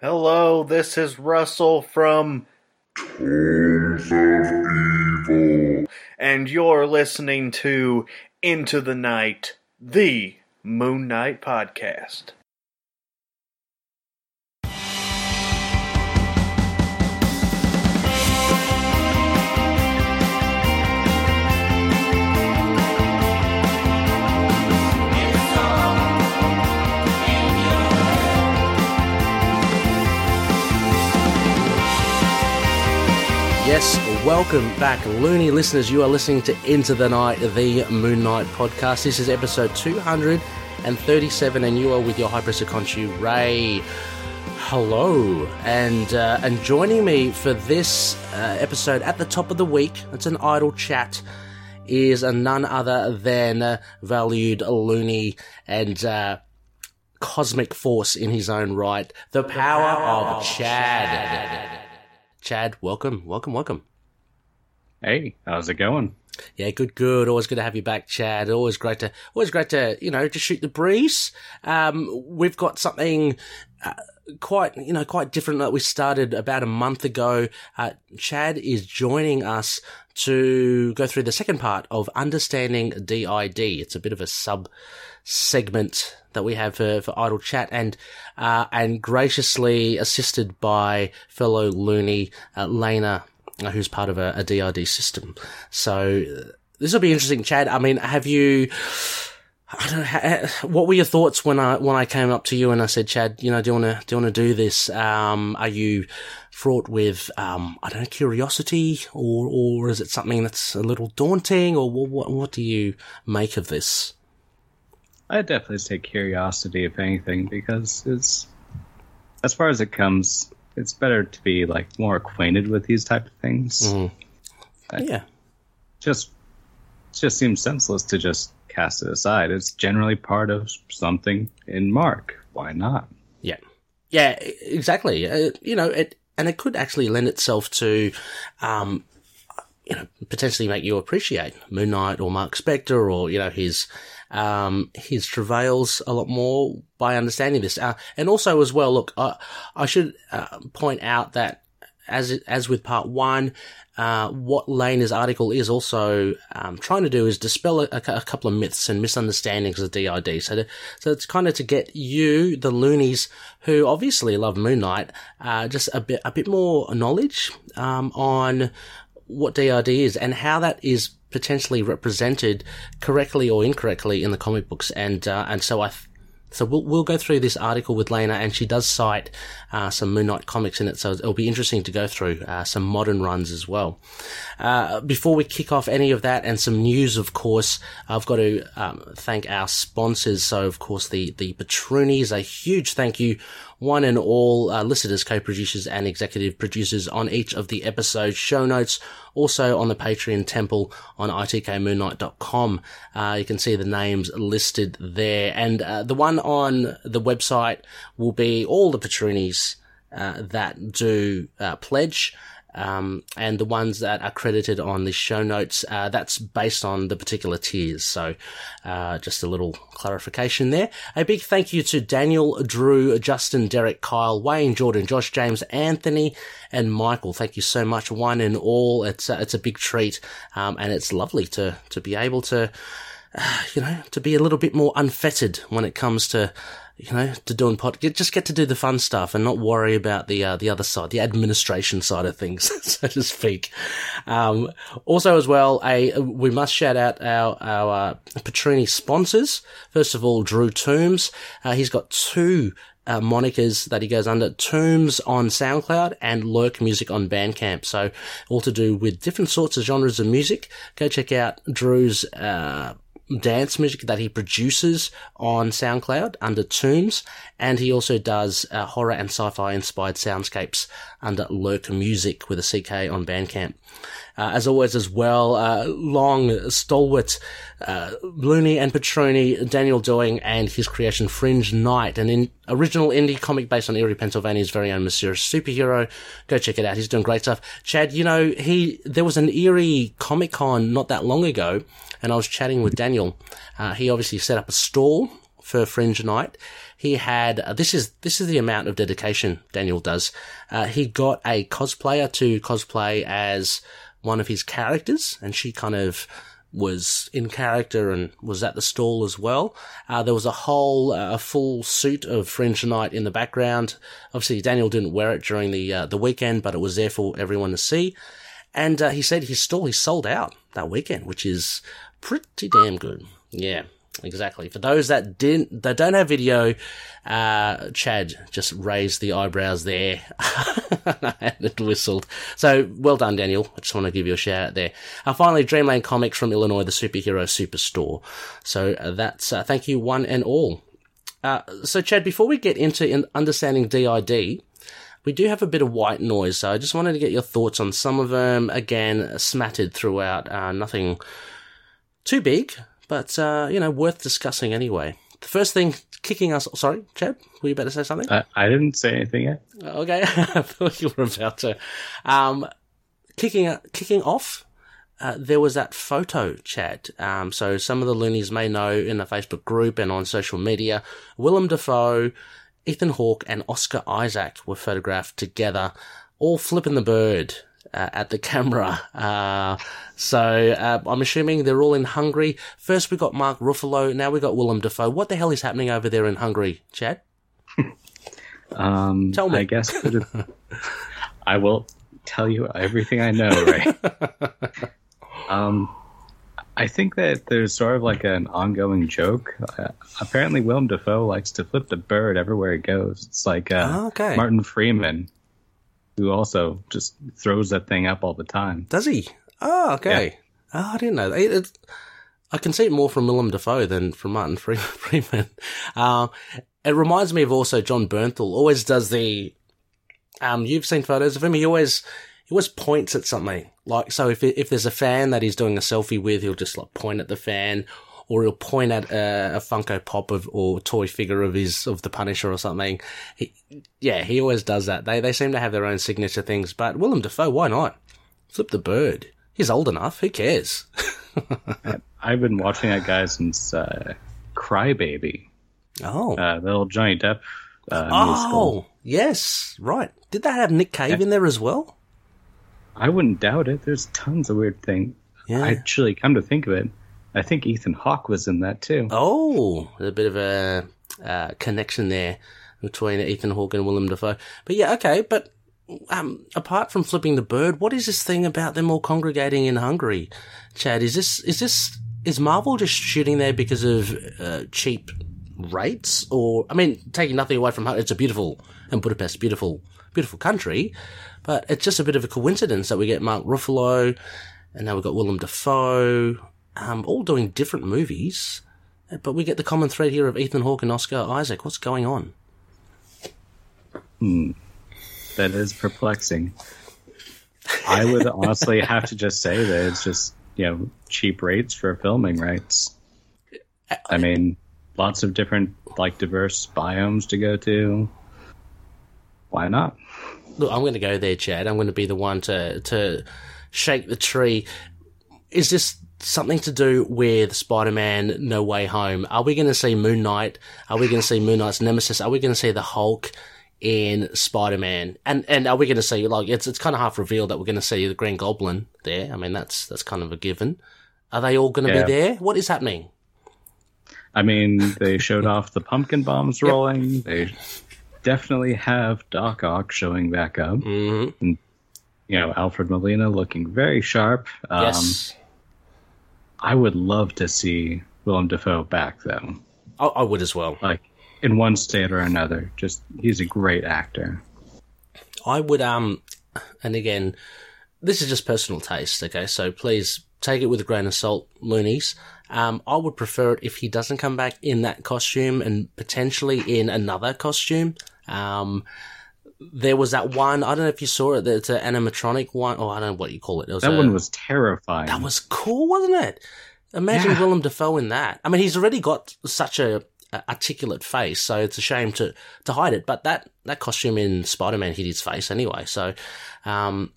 Hello, this is Russell from Tombs of Evil. and you're listening to Into the Night, the Moon Knight podcast. Yes, welcome back, loony listeners. You are listening to Into the Night, the Moon Knight podcast. This is episode 237, and you are with your Hyper Khonshu Ray. Hello, and uh, and joining me for this uh, episode at the top of the week, it's an idle chat, is none other than uh, valued loony and uh, cosmic force in his own right, the power, of Chad. Chad, welcome, welcome, welcome. Hey, how's it going? Yeah, good, good. Always good to have you back, Chad. Always great to, always great to, you know, just shoot the breeze. Um, we've got something uh, quite, you know, quite different that we started about a month ago. Uh, Chad is joining us to go through the second part of understanding DID. It's a bit of a sub segment that we have for, for idle chat and uh, and graciously assisted by fellow loony uh, Lena uh, who's part of a, a DID system. So uh, this will be interesting, Chad. I mean, have you? I don't know. ha- What were your thoughts when I when I came up to you and I said, Chad, you know, do you want to do you want to do this? Um, are you fraught with um, I don't know curiosity, or or is it something that's a little daunting, or what what, what do you make of this? I'd definitely say curiosity, if anything, because it's as far as it comes, it's better to be like more acquainted with these type of things. Mhm. Yeah. Just, it just seems senseless to just cast it aside. It's generally part of something in Mark. Why not? Yeah, yeah, exactly. Uh, you know, it and it could actually lend itself to, um, you know, potentially make you appreciate Moon Knight or Marc Spector or you know his um his travails a lot more by understanding this. Uh, and also as well, look, I I should uh, point out that as as with part one, uh, what Lane's article is also um, trying to do is dispel a, a couple of myths and misunderstandings of DID. So, to, so it's kind of to get you, the loonies, who obviously love Moon Knight, uh, just a bit a bit more knowledge um, on what DID is and how that is potentially represented correctly or incorrectly in the comic books. And uh, and so I. Th- so we'll we'll go through this article with Lena, and she does cite uh, some Moon Knight comics in it. So it'll be interesting to go through uh, some modern runs as well. Uh, before we kick off any of that and some news, of course, I've got to um, thank our sponsors. So of course the the Patroonies, a huge thank you, one and all, uh, listed as co-producers and executive producers on each of the episodes. Show notes also on the Patreon temple on itkmoonnight.com. Uh, you can see the names listed there. And uh, the one on the website will be all the Patroonies uh, that do uh, pledge. Um, and the ones that are credited on the show notes, uh, that's based on the particular tiers. So, uh, just a little clarification there. A big thank you to Daniel, Drew, Justin, Derek, Kyle, Wayne, Jordan, Josh, James, Anthony, and Michael. Thank you so much, one and all. It's a, it's a big treat, um, and it's lovely to to be able to, uh, you know, to be a little bit more unfettered when it comes to you know, to doing pod, just get to do the fun stuff and not worry about the uh, the other side, the administration side of things, so to speak. Um, also, as well, a we must shout out our our uh, Patroonie sponsors. First of all, Drew Toombs. Uh, he's got two. Uh, monikers that he goes under Tombs on SoundCloud and Lurk Music on Bandcamp. So all to do with different sorts of genres of music. Go check out Drew's uh, dance music that he produces on SoundCloud under Tombs, and he also does uh, horror and sci-fi inspired soundscapes under Lurk Music with a CK on Bandcamp. Uh, as always, as well, uh, long, stalwart, uh, Looney and Patroonie, Daniel Doing, and his creation Fringe Knight, an in- original indie comic based on Erie, Pennsylvania's very own mysterious superhero. Go check it out. He's doing great stuff. Chad, you know, he, there was an Erie Comic Con not that long ago, and I was chatting with Daniel. Uh, he obviously set up a stall for Fringe Knight. He had uh, this is this is the amount of dedication Daniel does. Uh, he got a cosplayer to cosplay as one of his characters, and she kind of was in character and was at the stall as well. Uh, there was a whole, uh, a full suit of Fringe Knight in the background. Obviously, Daniel didn't wear it during the uh, the weekend, but it was there for everyone to see. And uh, he said his store he sold out that weekend, which is pretty damn good. Yeah, exactly. For those that didn't, that don't have video, uh, Chad just raised the eyebrows there and whistled. So well done, Daniel. I just want to give you a shout out there. Uh, finally, Dreamland Comics from Illinois, the superhero superstore. So uh, that's uh, thank you one and all. Uh, so Chad, before we get into in understanding DID, we do have a bit of white noise, so I just wanted to get your thoughts on some of them. Again, smattered throughout, uh, nothing too big, but uh, you know, worth discussing anyway. The first thing kicking us. Sorry, Chad, were you about to say something? I, I didn't say anything yet. Okay, I thought you were about to. Um, kicking kicking off. Uh, there was that photo, chat. Um, so some of the loonies may know in the Facebook group and on social media, Willem Dafoe, Ethan Hawke, and Oscar Isaac were photographed together, all flipping the bird uh, at the camera. Uh, so uh, I'm assuming they're all in Hungary. First we got Mark Ruffalo, now we got Willem Dafoe. What the hell is happening over there in Hungary, Chad? Um, Tell me. I guess I will tell you everything I know, right? um, I think that there's sort of like an ongoing joke. Uh, apparently, Willem Dafoe likes to flip the bird everywhere he goes. It's like uh, Oh, okay. Martin Freeman, who also just throws that thing up all the time. Does he? Oh, okay. Oh, I didn't know that. It, it- I can see it more from Willem Dafoe than from Martin Freeman. Um, it reminds me of also Jon Bernthal. Always does the. Um, you've seen photos of him. He always he always points at something. Like so, if if there's a fan that he's doing a selfie with, he'll just like point at the fan, or he'll point at a, a Funko Pop of or toy figure of his of the Punisher or something. He, yeah, he always does that. They they seem to have their own signature things. But Willem Dafoe, why not? Flip the bird. He's old enough. Who cares? I've been watching that guy since uh, Crybaby, Oh. uh, the little Johnny Depp uh, musical. oh, yes. Right. Did that have Nick Cave in there as well? I wouldn't doubt it. There's tons of weird things. Yeah. Actually, come to think of it, I think Ethan Hawke was in that too. Oh, a bit of a uh, connection there between Ethan Hawke and Willem Dafoe. But yeah, okay. But um, apart from flipping the bird, what is this thing about them all congregating in Hungary? Chad, is this is this is Marvel just shooting there because of uh, cheap rates, or I mean, taking nothing away from it's a beautiful and Budapest, beautiful, beautiful country, but it's just a bit of a coincidence that we get Mark Ruffalo, and now we've got Willem Dafoe, um, all doing different movies. But we get the common thread here of Ethan Hawke and Oscar Isaac. What's going on? Hmm. That is perplexing. I would honestly have to just say that it's just you know cheap rates for filming rights. I mean, lots of different like diverse biomes to go to. Why not? Look, I'm going to go there, Chad. I'm going to be the one to to shake the tree. Is this something to do with Spider-Man: No Way Home? Are we going to see Moon Knight? Are we going to see Moon Knight's nemesis? Are we going to see the Hulk in Spider-Man? And and are we going to see like it's it's kind of half revealed that we're going to see the Green Goblin there? I mean, that's that's kind of a given. Are they all going to Yeah. be there? What is happening? I mean, they showed off the pumpkin bombs rolling. They definitely have Doc Ock showing back up. hmm You know, Alfred Molina looking very sharp. Um, yes, I would love to see Willem Dafoe back, though. I, I would as well. Like, in one state or another. Just, he's a great actor. I would um and again this is just personal taste, okay? So please take it with a grain of salt, loonies. Um I would prefer it if he doesn't come back in that costume and potentially in another costume. Um there was that one, I don't know if you saw it, it's an animatronic one, or I don't know what you call it. it was That a- one was terrifying. that was cool, wasn't it? Imagine Yeah. Willem Dafoe in that. I mean, he's already got such a, a articulate face, so it's a shame to to hide it. But that that costume in Spider Man hit his face anyway. So, um,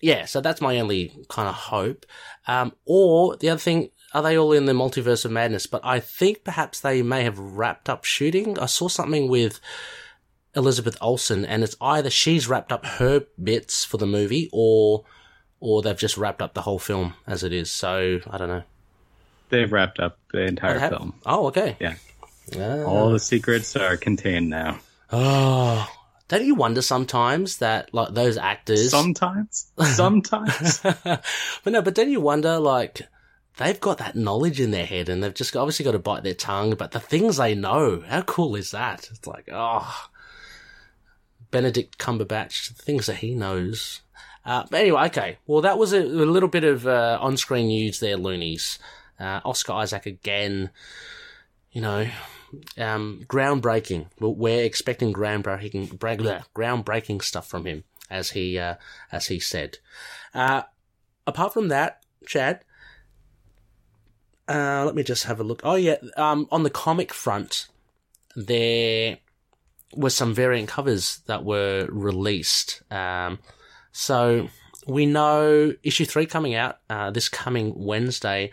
yeah. So that's my only kind of hope. Um, or the other thing, are they all in the multiverse of madness? But I think perhaps they may have wrapped up shooting. I saw something with Elizabeth Olsen, and it's either she's wrapped up her bits for the movie, or or they've just wrapped up the whole film as it is. So I don't know. They've wrapped up the entire Have- film. Oh, okay. Yeah. Ah. All the secrets are contained now. Oh, don't you wonder sometimes that like those actors? Sometimes. Sometimes. but no, but don't you wonder like they've got that knowledge in their head and they've just obviously got to bite their tongue, but the things they know, how cool is that? It's like, oh, Benedict Cumberbatch, things that he knows. Uh, but anyway, okay. Well, that was a, a little bit of uh, on-screen news there, loonies. Uh, Oscar Isaac again, you know, um, groundbreaking. We're expecting groundbreaking, blah, groundbreaking stuff from him, as he uh, as he said. Uh, apart from that, Chad, uh, let me just have a look. Oh yeah, um, on the comic front, there were some variant covers that were released. Um, so we know issue three coming out uh, this coming Wednesday.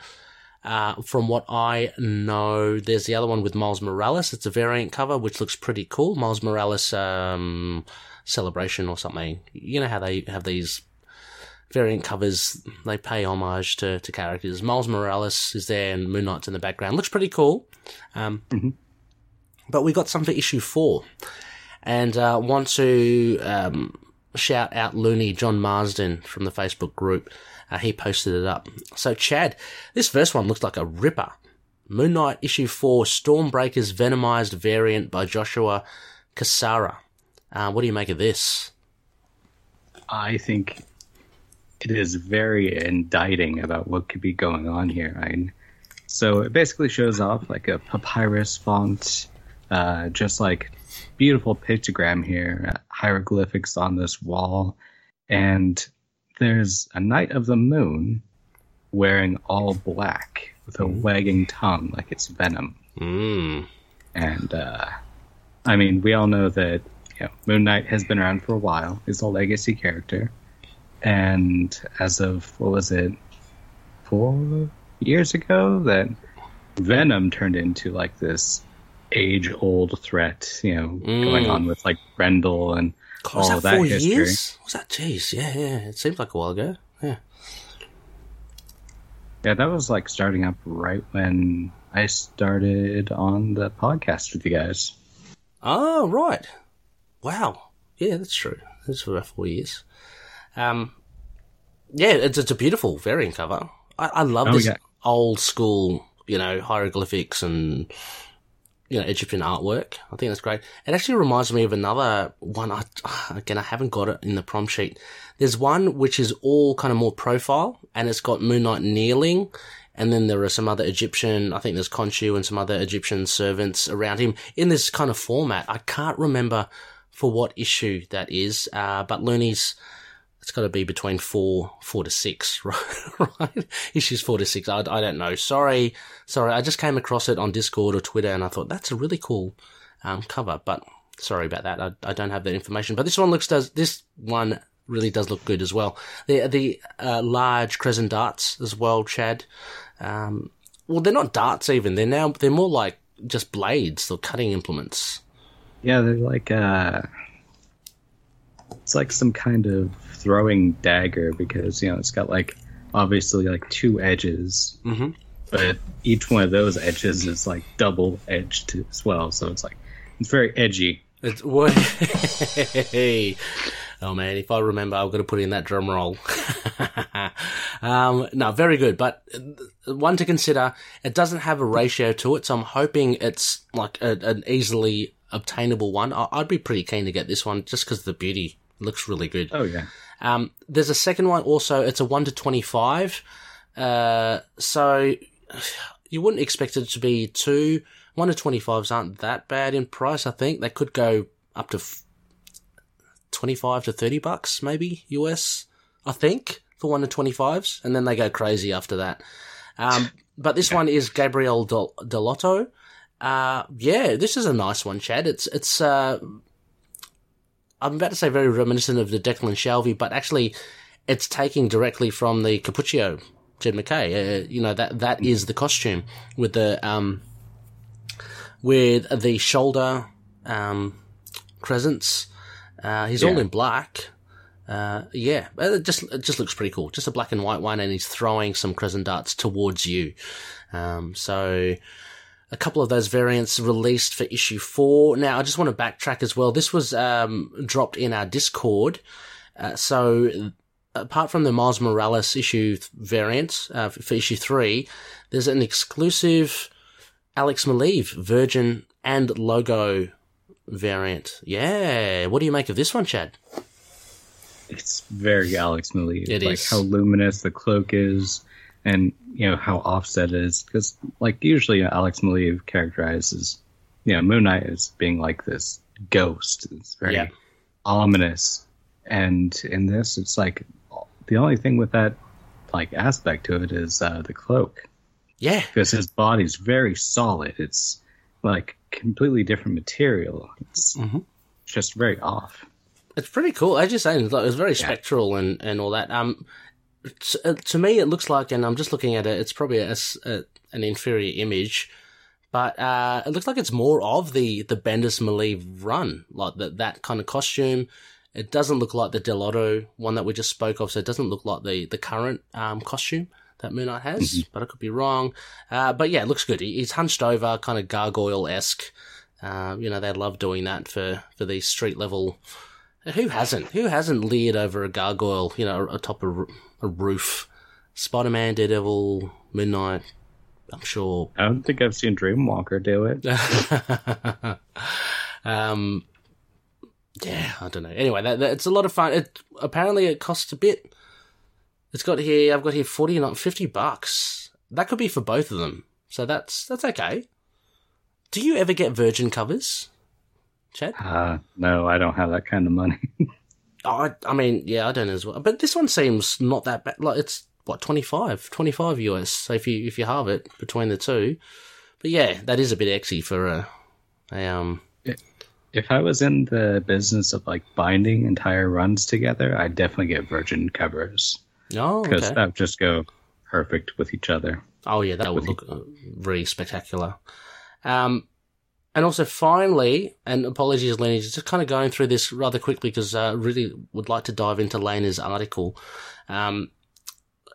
Uh, from what I know, there's the other one with Miles Morales. It's a variant cover, which looks pretty cool. Miles Morales um, celebration or something. You know how they have these variant covers. They pay homage to, to characters. Miles Morales is there, and Moon Knight's in the background. Looks pretty cool. Um, But we got some for issue four, and uh, want to um, shout out Looney John Marsden from the Facebook group. Uh, he posted it up. So, Chad, this first one looks like a ripper. Moon Knight issue 4 Stormbreaker's Venomized variant by Joshua Cassara. Uh, what do you make of this? I think it is very indicting about what could be going on here. Right? So it basically shows off like a papyrus font, uh, just like beautiful pictogram here, uh, hieroglyphics on this wall, and there's a Knight of the Moon wearing all black with a wagging tongue like it's venom. Mmm. And uh, I mean, we all know that you know, Moon Knight has been around for a while. He's a legacy character, and as of what was it, four years ago, that Venom turned into like this age-old threat. You know, going Mm. on with like Grendel and God, was all that, that four history. years? Was that? Jeez, yeah, yeah. It seems like a while ago. Yeah. Yeah, that was like starting up right when I started on the podcast with you guys. Oh, right. Wow. Yeah, that's true. That's for about four years. Um, yeah, it's, it's a beautiful variant cover. I, I love Oh, this yeah. old school, you know, hieroglyphics and, you know, Egyptian artwork. I think that's great. It actually reminds me of another one. I, again, I haven't got it in the prom sheet. There's one which is all kind of more profile and it's got Moon Knight kneeling. And then there are some other Egyptian, I think there's Khonshu and some other Egyptian servants around him in this kind of format. I can't remember for what issue that is, uh, but Looney's, it's got to be between four, four to six, right? right? Issues four to six. I, I don't know. Sorry, sorry. I just came across it on Discord or Twitter, and I thought that's a really cool um, cover. But sorry about that. I, I don't have that information. But this one looks does this one really does look good as well. The the uh, large crescent darts as well, Chad. Um, well, they're not darts even. They're now they're more like just blades or cutting implements. Yeah, they're like uh it's like some kind of throwing dagger because you know it's got like obviously like two edges, Mhm. but each one of those edges is like double edged as well. So it's like it's very edgy. It's way. oh man, if I remember, I'm going to put in that drum roll. um, no, very good, but uh, one to consider. It doesn't have a ratio to it, so I'm hoping it's like a, an easily obtainable one. I, I'd be pretty keen to get this one just because the beauty looks really good. Oh yeah, Um, there's a second one also. It's a one to twenty-five. Uh, so you wouldn't expect it to be too. One to twenty-fives aren't that bad in price. I think they could go up to f- twenty-five to thirty bucks, maybe US. I think for one to twenty-fives, and then they go crazy after that. Um, but this one is Gabriel Del- Dell'Otto. Uh, yeah, this is a nice one, Chad. It's it's uh, I'm about to say very reminiscent of the Declan Shalvey, but actually, it's taking directly from the Cappuccio Jed MacKay. Uh, you know that that is the costume with the um with the shoulder um crescents. Uh, he's all in black. Uh, yeah, it just it just looks pretty cool. Just a black and white one, and he's throwing some crescent darts towards you. Um, so a couple of those variants released for issue four. Now, I just want to backtrack as well. This was um, dropped in our Discord. Uh, so, apart from the Miles Morales issue variant uh, for issue three, there's an exclusive Alex Maleev Virgin and logo variant. Yeah. What do you make of this one, Chad? It's very Alex Maleev. It like is. how luminous the cloak is, and you know how offset is Because like usually Alex Maleev characterizes, you know, Moon Knight as being like this ghost. It's very Yeah. ominous, and in this, it's like the only thing with that like aspect to it is uh, the cloak Yeah. because his body's very solid. It's like completely different material. It's Mhm. just very off. It's pretty cool. As you're saying, it's like- it's very spectral and, and all that. Um, to, uh, to me, it looks like, and I'm just looking at it, it's probably a a an inferior image, but uh, it looks like it's more of the the Bendis Maleev run, like that that kind of costume. It doesn't look like the Dell'Otto one that we just spoke of, so it doesn't look like the the current um, costume that Moon Knight has. But I could be wrong. Uh, but yeah, it looks good. He- He's hunched over, kind of gargoyle esque. Uh, you know, they love doing that for for these street level who hasn't? Who hasn't leered over a gargoyle, you know, atop a, a roof? Spider Man, Daredevil, Midnight, I'm sure. I don't think I've seen Dreamwalker do it. um, yeah, I don't know. Anyway, that, that, it's a lot of fun. It apparently it costs a bit. It's got here. I've got here forty, not fifty bucks. That could be for both of them. So that's that's okay. Do you ever get Virgin covers, Chad? Uh, no, I don't have that kind of money. Oh, I, I mean, yeah, I don't know as well. But this one seems not that bad. Like it's what 25, 25 US. So if you if you halve it between the two, but yeah, that is a bit exy for a, a um. if I was in the business of like binding entire runs together, I'd definitely get Virgin covers Oh, because okay. that would just go perfect with each other. Oh yeah, that would look uh, really spectacular. Um, and also finally, and apologies, Lenny, just kind of going through this rather quickly because I uh, really would like to dive into Lena's article. Um,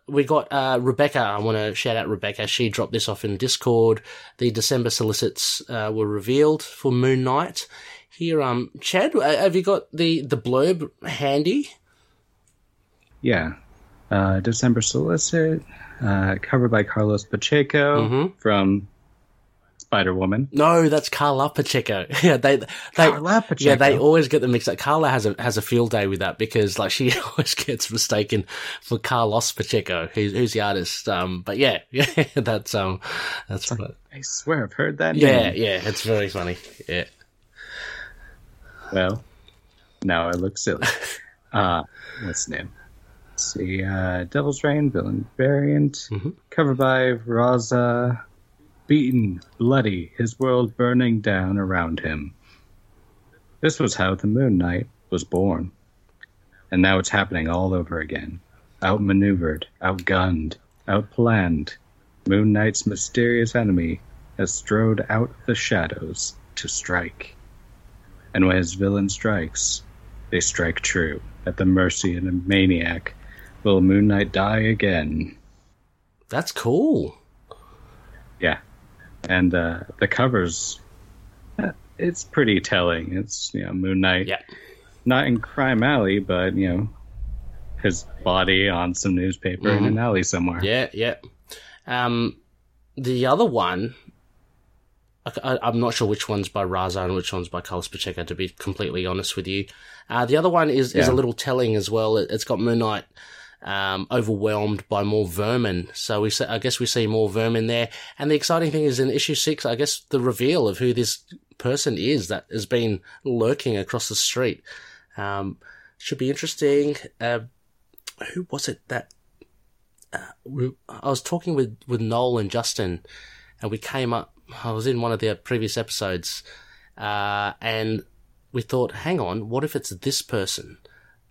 we got uh, Rebecca. I want to shout out Rebecca. She dropped this off in Discord. The December solicits uh, were revealed for Moon Knight. Here, um, Chad, uh, have you got the the blurb handy? Yeah. Uh, December Solicit, uh, covered by Carlos Pacheco Mhm. from Spider Woman. No, that's Carla Pacheco. yeah, they they Carla Pacheco. Yeah, they always get them mixed up. Carla has a has a field day with that because like she always gets mistaken for Carlos Pacheco, who's who's the artist. Um, but yeah, yeah, that's um, that's what. I swear I've heard that Yeah, name. yeah, it's very funny. Yeah, Well, now I look silly. uh, what's the name? Let's see. Uh, Devil's Reign, villain variant. Mhm. Covered by Rahzzah. Beaten, bloody, his world burning down around him. This was how the Moon Knight was born. And now it's happening all over again. Outmaneuvered, outgunned, outplanned. Moon Knight's mysterious enemy has strode out of the shadows to strike. And when his villain strikes, they strike true. At the mercy of a maniac, will Moon Knight die again? that's cool. Yeah. And uh, the covers, uh, it's pretty telling. It's, you know, Moon Knight, Yeah, not in Crime Alley, but, you know, his body on some newspaper in an alley somewhere. yeah, yeah. Um, the other one. I, am not sure which one's by Rahzzah and which one's by Carlos Pacheco, to be completely honest with you. Uh, the other one is, is a little telling as well. It, it's got Moon Knight um, overwhelmed by more vermin. So we, I guess we see more vermin there. And the exciting thing is in issue six, I guess the reveal of who this person is that has been lurking across the street. Um, should be interesting. Uh, who was it that uh, I was talking with, with Noel and Justin, and we came up. I was in one of their previous episodes, uh, and we thought, hang on, what if it's this person?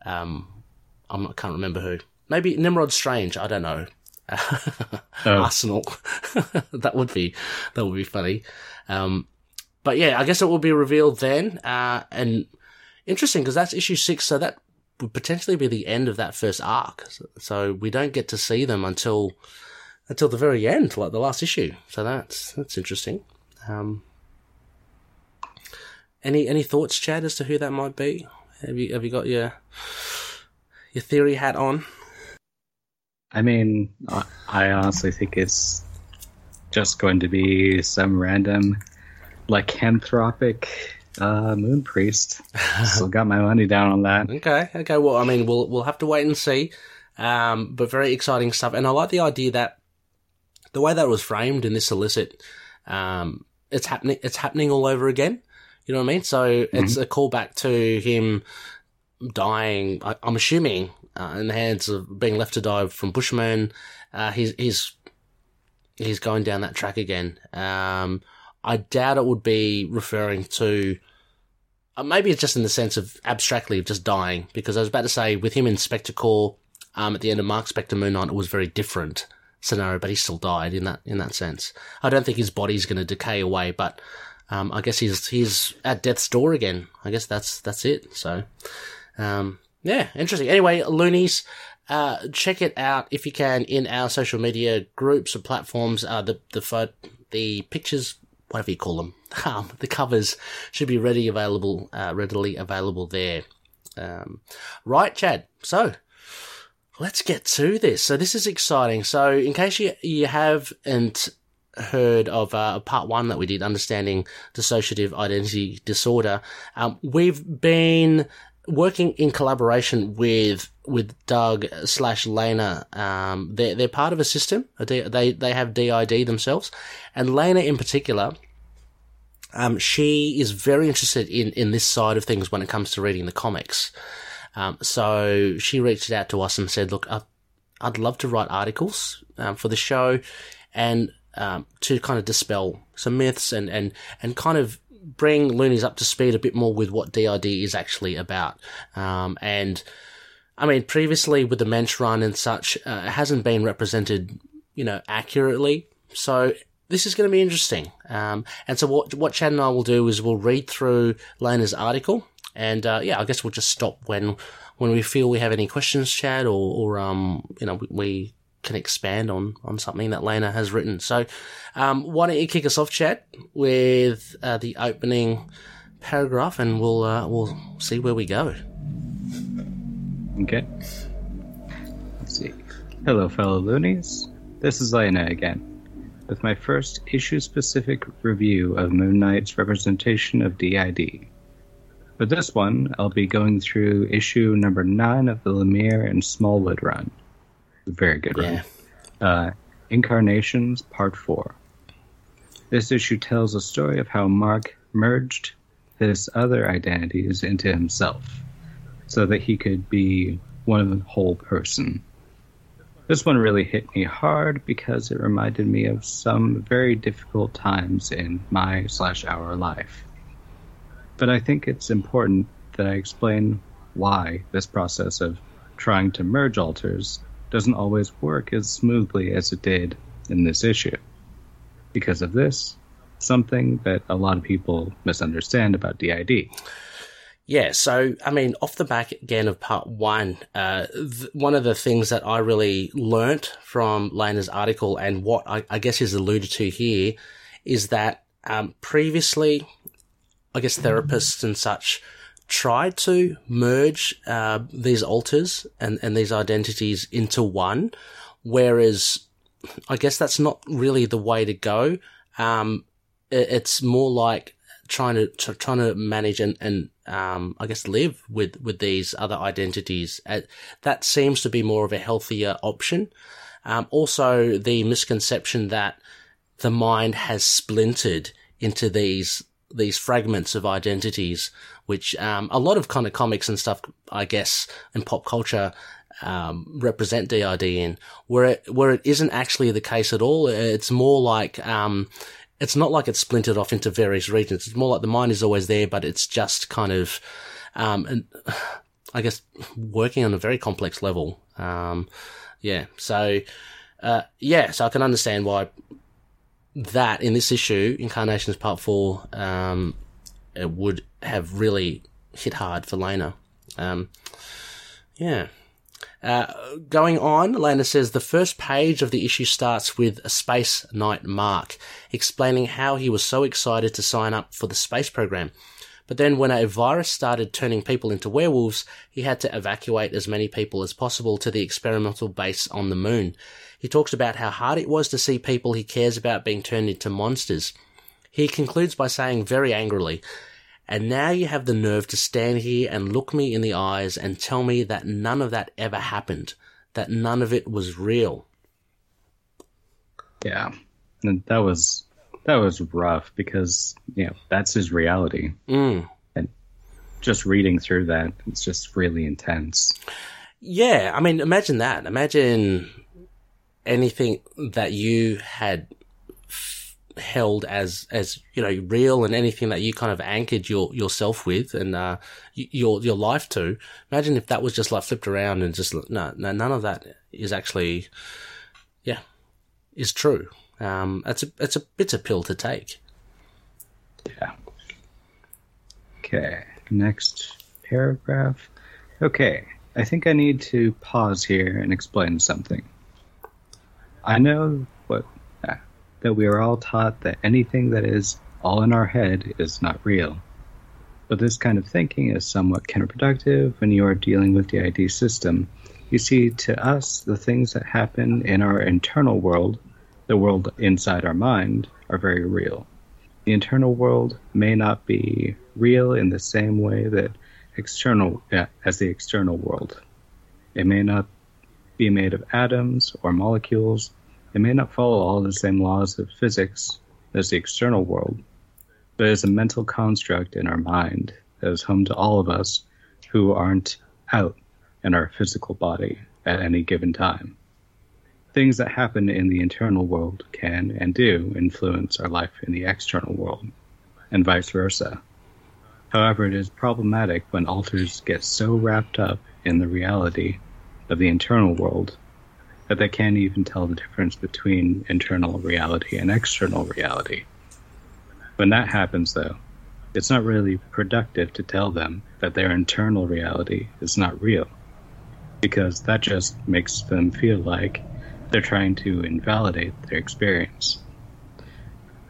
Um, I'm, I can't remember who. Maybe Nimrod Strange. I don't know. Oh. Arsenal. that would be that would be funny. Um, but yeah, I guess it will be revealed then. Uh, and interesting because that's issue six, so that would potentially be the end of that first arc. So, so we don't get to see them until until the very end, like the last issue. So that's that's interesting. Um, any any thoughts, Chad, as to who that might be? Have you have you got your your theory hat on? I mean, I- honestly think it's just going to be some random lycanthropic uh, moon priest. Still got my money down on that. Okay, okay. Well, I mean, we'll we'll have to wait and see. Um, but very exciting stuff, and I like the idea that the way that was framed in this solicit, um, it's happening. It's happening all over again. You know what I mean? So it's a callback to him dying. I, I'm assuming uh, in the hands of being left to die from Bushman. Uh, he's he's he's going down that track again. Um, I doubt it would be referring to. Uh, maybe it's just in the sense of abstractly of just dying, because I was about to say with him in Spector um, at the end of Marc Spector Moon Knight, it was very different scenario, but he still died in that in that sense. I don't think his body's going to decay away, but um, I guess he's he's at death's door again. I guess that's that's it. So, um, yeah, interesting. Anyway, Loonies, uh, check it out if you can in our social media groups or platforms. Uh, the the the pictures, whatever you call them, um, the covers should be ready available, uh, readily available there. Um, right, Chad. So let's get to this. So this is exciting. So in case you you haven't heard of uh, part one that we did, understanding dissociative identity disorder, um, we've been working in collaboration with with Doug slash Lena. Um, they're they're part of a system. They they have DID themselves, and Lena in particular. Um, she is very interested in, in this side of things when it comes to reading the comics. Um, so she reached out to us and said, look, I'd, I'd love to write articles um, for the show and um, to kind of dispel some myths and, and, and kind of bring loonies up to speed a bit more with what DID is actually about. Um, and I mean, previously with the Moench run and such, uh, it hasn't been represented, you know, accurately. So this is going to be interesting. Um, and so what what Chad and I will do is we'll read through Lena's article, and uh, yeah, I guess we'll just stop when when we feel we have any questions, Chad, or or um, you know, we, we can expand on on something that Lena has written. So, um, why don't you kick us off, Chad, with uh, the opening paragraph, and we'll uh, we'll see where we go. Okay. Let's see. Hello, fellow loonies. This is Lena again, with my first issue-specific review of Moon Knight's representation of DID. For this one, I'll be going through issue number nine of the Lemire and Smallwood run. Very good run. Uh, Incarnations, Part 4. This issue tells a story of how Mark merged his other identities into himself so that he could be one whole person. This one really hit me hard because it reminded me of some very difficult times in my slash our life. But I think it's important that I explain why this process of trying to merge alters doesn't always work as smoothly as it did in this issue. Because of this, something that a lot of people misunderstand about DID. Yeah, so I mean, off the back again of part one, uh, th- one of the things that I really learnt from Lena's article and what I, I guess is alluded to here is that um, previously, I guess therapists and such tried to merge uh, these alters and, and these identities into one, whereas I guess that's not really the way to go. Um, it- it's more like trying to tr- trying to manage and and um, I guess live with with these other identities. Uh, that seems to be more of a healthier option. Um, also, the misconception that the mind has splintered into these these fragments of identities, which um, a lot of kind of comics and stuff, I guess, and pop culture um, represent DID in, where it where it isn't actually the case at all. It's more like um, it's not like it's splintered off into various regions. It's more like the mind is always there, but it's just kind of, um, and I guess working on a very complex level. Um, yeah. So, uh, yeah, so I can understand why that in this issue, Incarnations Part Four, um, it would have really hit hard for Lena. Um, yeah. Uh, going on, Lena says the first page of the issue starts with a Space Knight Mark explaining how he was so excited to sign up for the space program. But then when a virus started turning people into werewolves, he had to evacuate as many people as possible to the experimental base on the moon. He talks about how hard it was to see people he cares about being turned into monsters. He concludes by saying very angrily, and now you have the nerve to stand here and look me in the eyes and tell me that none of that ever happened, that none of it was real. Yeah, and that was that was rough because you know that's his reality, Mm. and just reading through that, it's just really intense. Yeah, I mean, imagine that. Imagine anything that you had held as as you know real, and anything that you kind of anchored your yourself with and uh, your your life to. Imagine if that was just like flipped around and just no, no, none of that is actually, yeah, is true. Um, it's a it's a bitter pill to take. Yeah. Okay, next paragraph. Okay, I think I need to pause here and explain something. I know that we are all taught that anything that is all in our head is not real. But this kind of thinking is somewhat counterproductive when you are dealing with the ID system. You see, to us, the things that happen in our internal world, the world inside our mind, are very real the internal world may not be real in the same way that external yeah, as the external world. It may not be made of atoms or molecules. It may not follow all the same laws of physics as the external world, but it is a mental construct in our mind that is home to all of us who aren't out in our physical body at any given time things that happen in the internal world can and do influence our life in the external world, and vice versa. However, it is problematic when alters get so wrapped up in the reality of the internal world that they can't even tell the difference between internal reality and external reality. When that happens, though, it's not really productive to tell them that their internal reality is not real, because that just makes them feel like they're trying to invalidate their experience.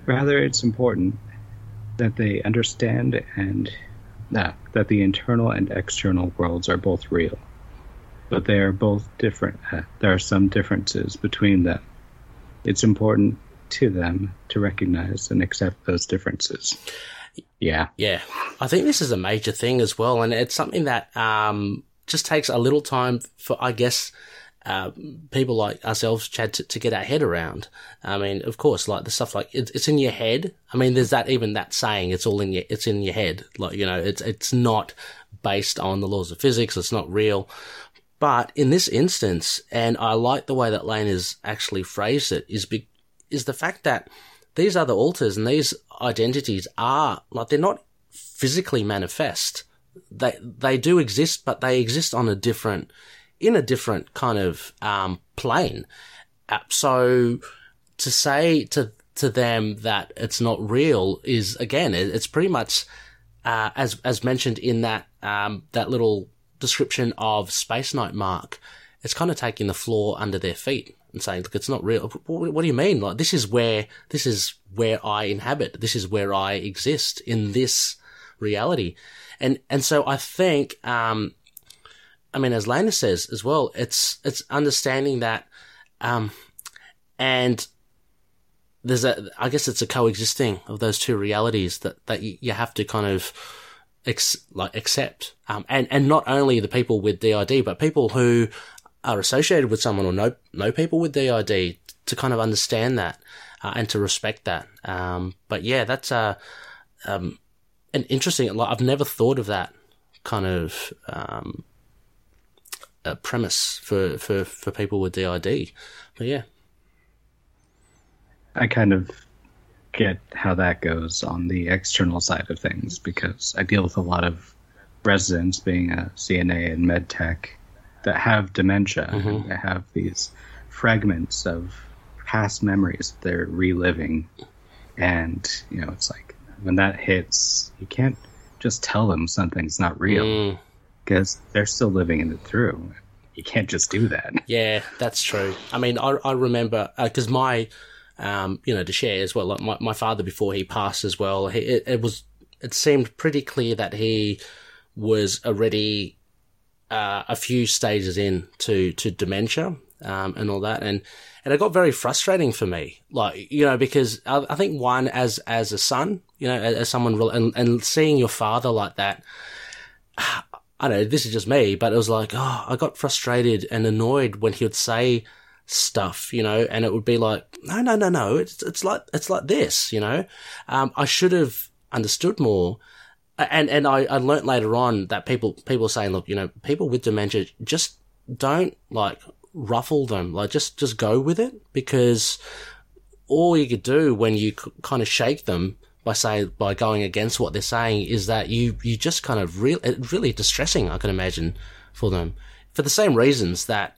Rather, it's important that they understand and uh, that the internal and external worlds are both real, but they are both different. Uh, there are some differences between them. It's important to them to recognize and accept those differences. Yeah. Yeah, I think this is a major thing as well, and it's something that um, just takes a little time for, I guess, uh, people like ourselves, Chad, to, to, get our head around. I mean, of course, like the stuff like it's, it's in your head. I mean, there's that even that saying, it's all in your, it's in your head. Like you know, it's it's not based on the laws of physics. It's not real. But in this instance, and I like the way that Lane has actually phrased it, is be, is the fact that these other alters and these identities are like they're not physically manifest. They they do exist, but they exist on a different in a different kind of um, plane. Uh, so to say to to them that it's not real is again it's pretty much uh, as as mentioned in that um, that little description of Space Knight Mark. It's kind of taking the floor under their feet and saying, "Look, it's not real." What, do you mean? Like this is where this is where I inhabit. This is where I exist in this reality, and and so I think um, I mean, as Lana says as well, it's it's understanding that, um, and there's a, I guess it's a coexisting of those two realities that that you, you have to kind of, ex, like accept, um, and and not only the people with DID, but people who are associated with someone or know know people with DID to kind of understand that uh, and to respect that. Um, but yeah, that's a um, an interesting. Like I've never thought of that kind of um, premise for, for, for people with DID. But yeah. I kind of get how that goes on the external side of things because I deal with a lot of residents being a CNA and med tech that have dementia Mhm. and that have these fragments of past memories that they're reliving, and you know it's like when that hits, you can't just tell them something's not real Mm, because they're still living it through. You can't just do that. yeah, that's true. I mean, I, I remember because my, um, you know, to share as well. Like my, my father before he passed as well. He, it, it was it seemed pretty clear that he was already uh, a few stages in to to dementia um, and all that, and and it got very frustrating for me. Like you know, because I, I think one as as a son, you know, as, as someone real- and and seeing your father like that. I don't know, this is just me, but it was like, oh, I got frustrated and annoyed when he would say stuff, you know, and it would be like, no, no, no, no, it's, it's like, it's like this, you know. Um, I should have understood more. And, and I, I learnt later on that people, people saying, look, you know, people with dementia just don't like ruffle them, like just, just go with it because all you could do when you kind of shake them by say by going against what they're saying is that you you just kind of real really distressing I can imagine for them for the same reasons that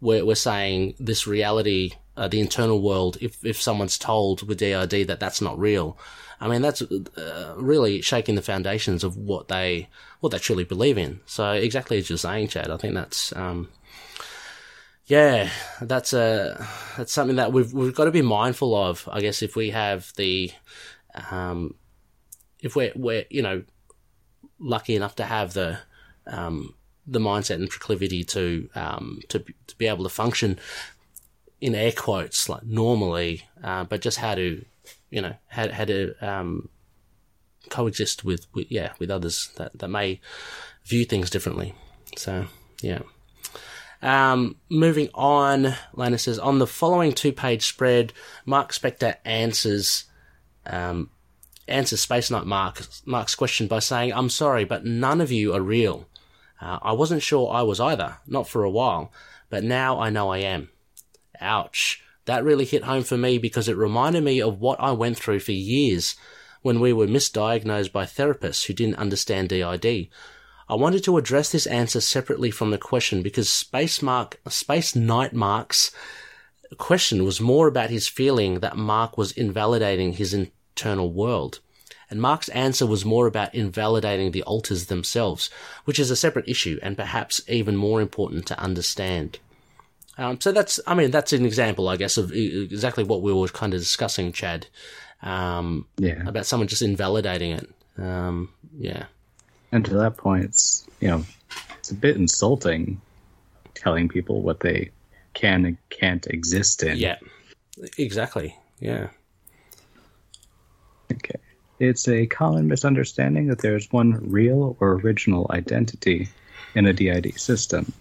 we're we're saying this reality uh, the internal world if if someone's told with DID that that's not real I mean that's uh, really shaking the foundations of what they what they truly believe in so exactly as you're saying Chad I think that's um yeah, that's a that's something that we've we've got to be mindful of. I guess if we have the, um, if we're we're you know, lucky enough to have the, um, the mindset and proclivity to um to to be able to function, in air quotes like normally, uh, but just how to, you know, how how to um, coexist with, with yeah with others that that may view things differently. So yeah. Um, moving on, Lana says, on the following two page spread, Marc Spector answers, um, answers Space Knight Mark, Mark's question by saying, I'm sorry, but none of you are real. Uh, I wasn't sure I was either, not for a while, but now I know I am. Ouch. That really hit home for me because it reminded me of what I went through for years when we were misdiagnosed by therapists who didn't understand DID. I wanted to address this answer separately from the question because Space Mark, Space Knight Mark's question was more about his feeling that Mark was invalidating his internal world. And Mark's answer was more about invalidating the alters themselves, which is a separate issue and perhaps even more important to understand. Um, so that's, I mean, that's an example, I guess, of exactly what we were kind of discussing, Chad, um, Yeah. about someone just invalidating it. Um, yeah. And to that point, it's you know, it's a bit insulting telling people what they can and can't exist in. Yeah. Exactly. Yeah. Okay. It's a common misunderstanding that there's one real or original identity in a DID system,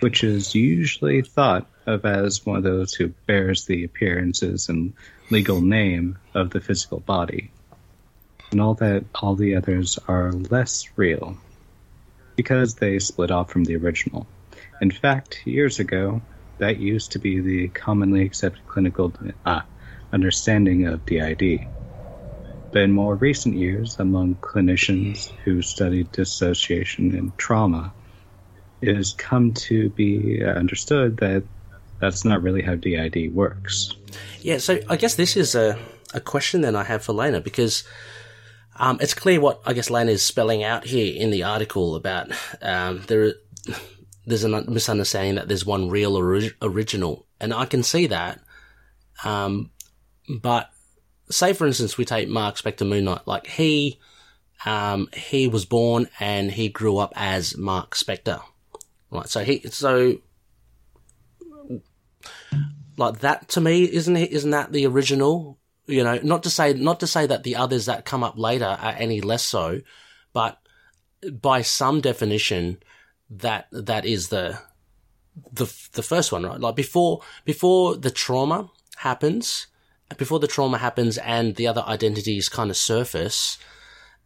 which is usually thought of as one of those who bears the appearances and legal name of the physical body. And all that all the others are less real because they split off from the original. In fact, years ago, that used to be the commonly accepted clinical uh, understanding of DID. But in more recent years, among clinicians who studied dissociation and trauma, it has come to be understood that that's not really how DID works. Yeah, so I guess this is a, a question then I have for Lena because um, it's clear what I guess Lena is spelling out here in the article about um, there. There's a misunderstanding that there's one real ori- original, and I can see that. Um, but say, for instance, we take Marc Spector Moon Knight, like he, um, he was born and he grew up as Marc Spector, right? So he, so like that to me isn't it isn't that the original you know not to say not to say that the others that come up later are any less so but by some definition that that is the the the first one right like before before the trauma happens before the trauma happens and the other identities kind of surface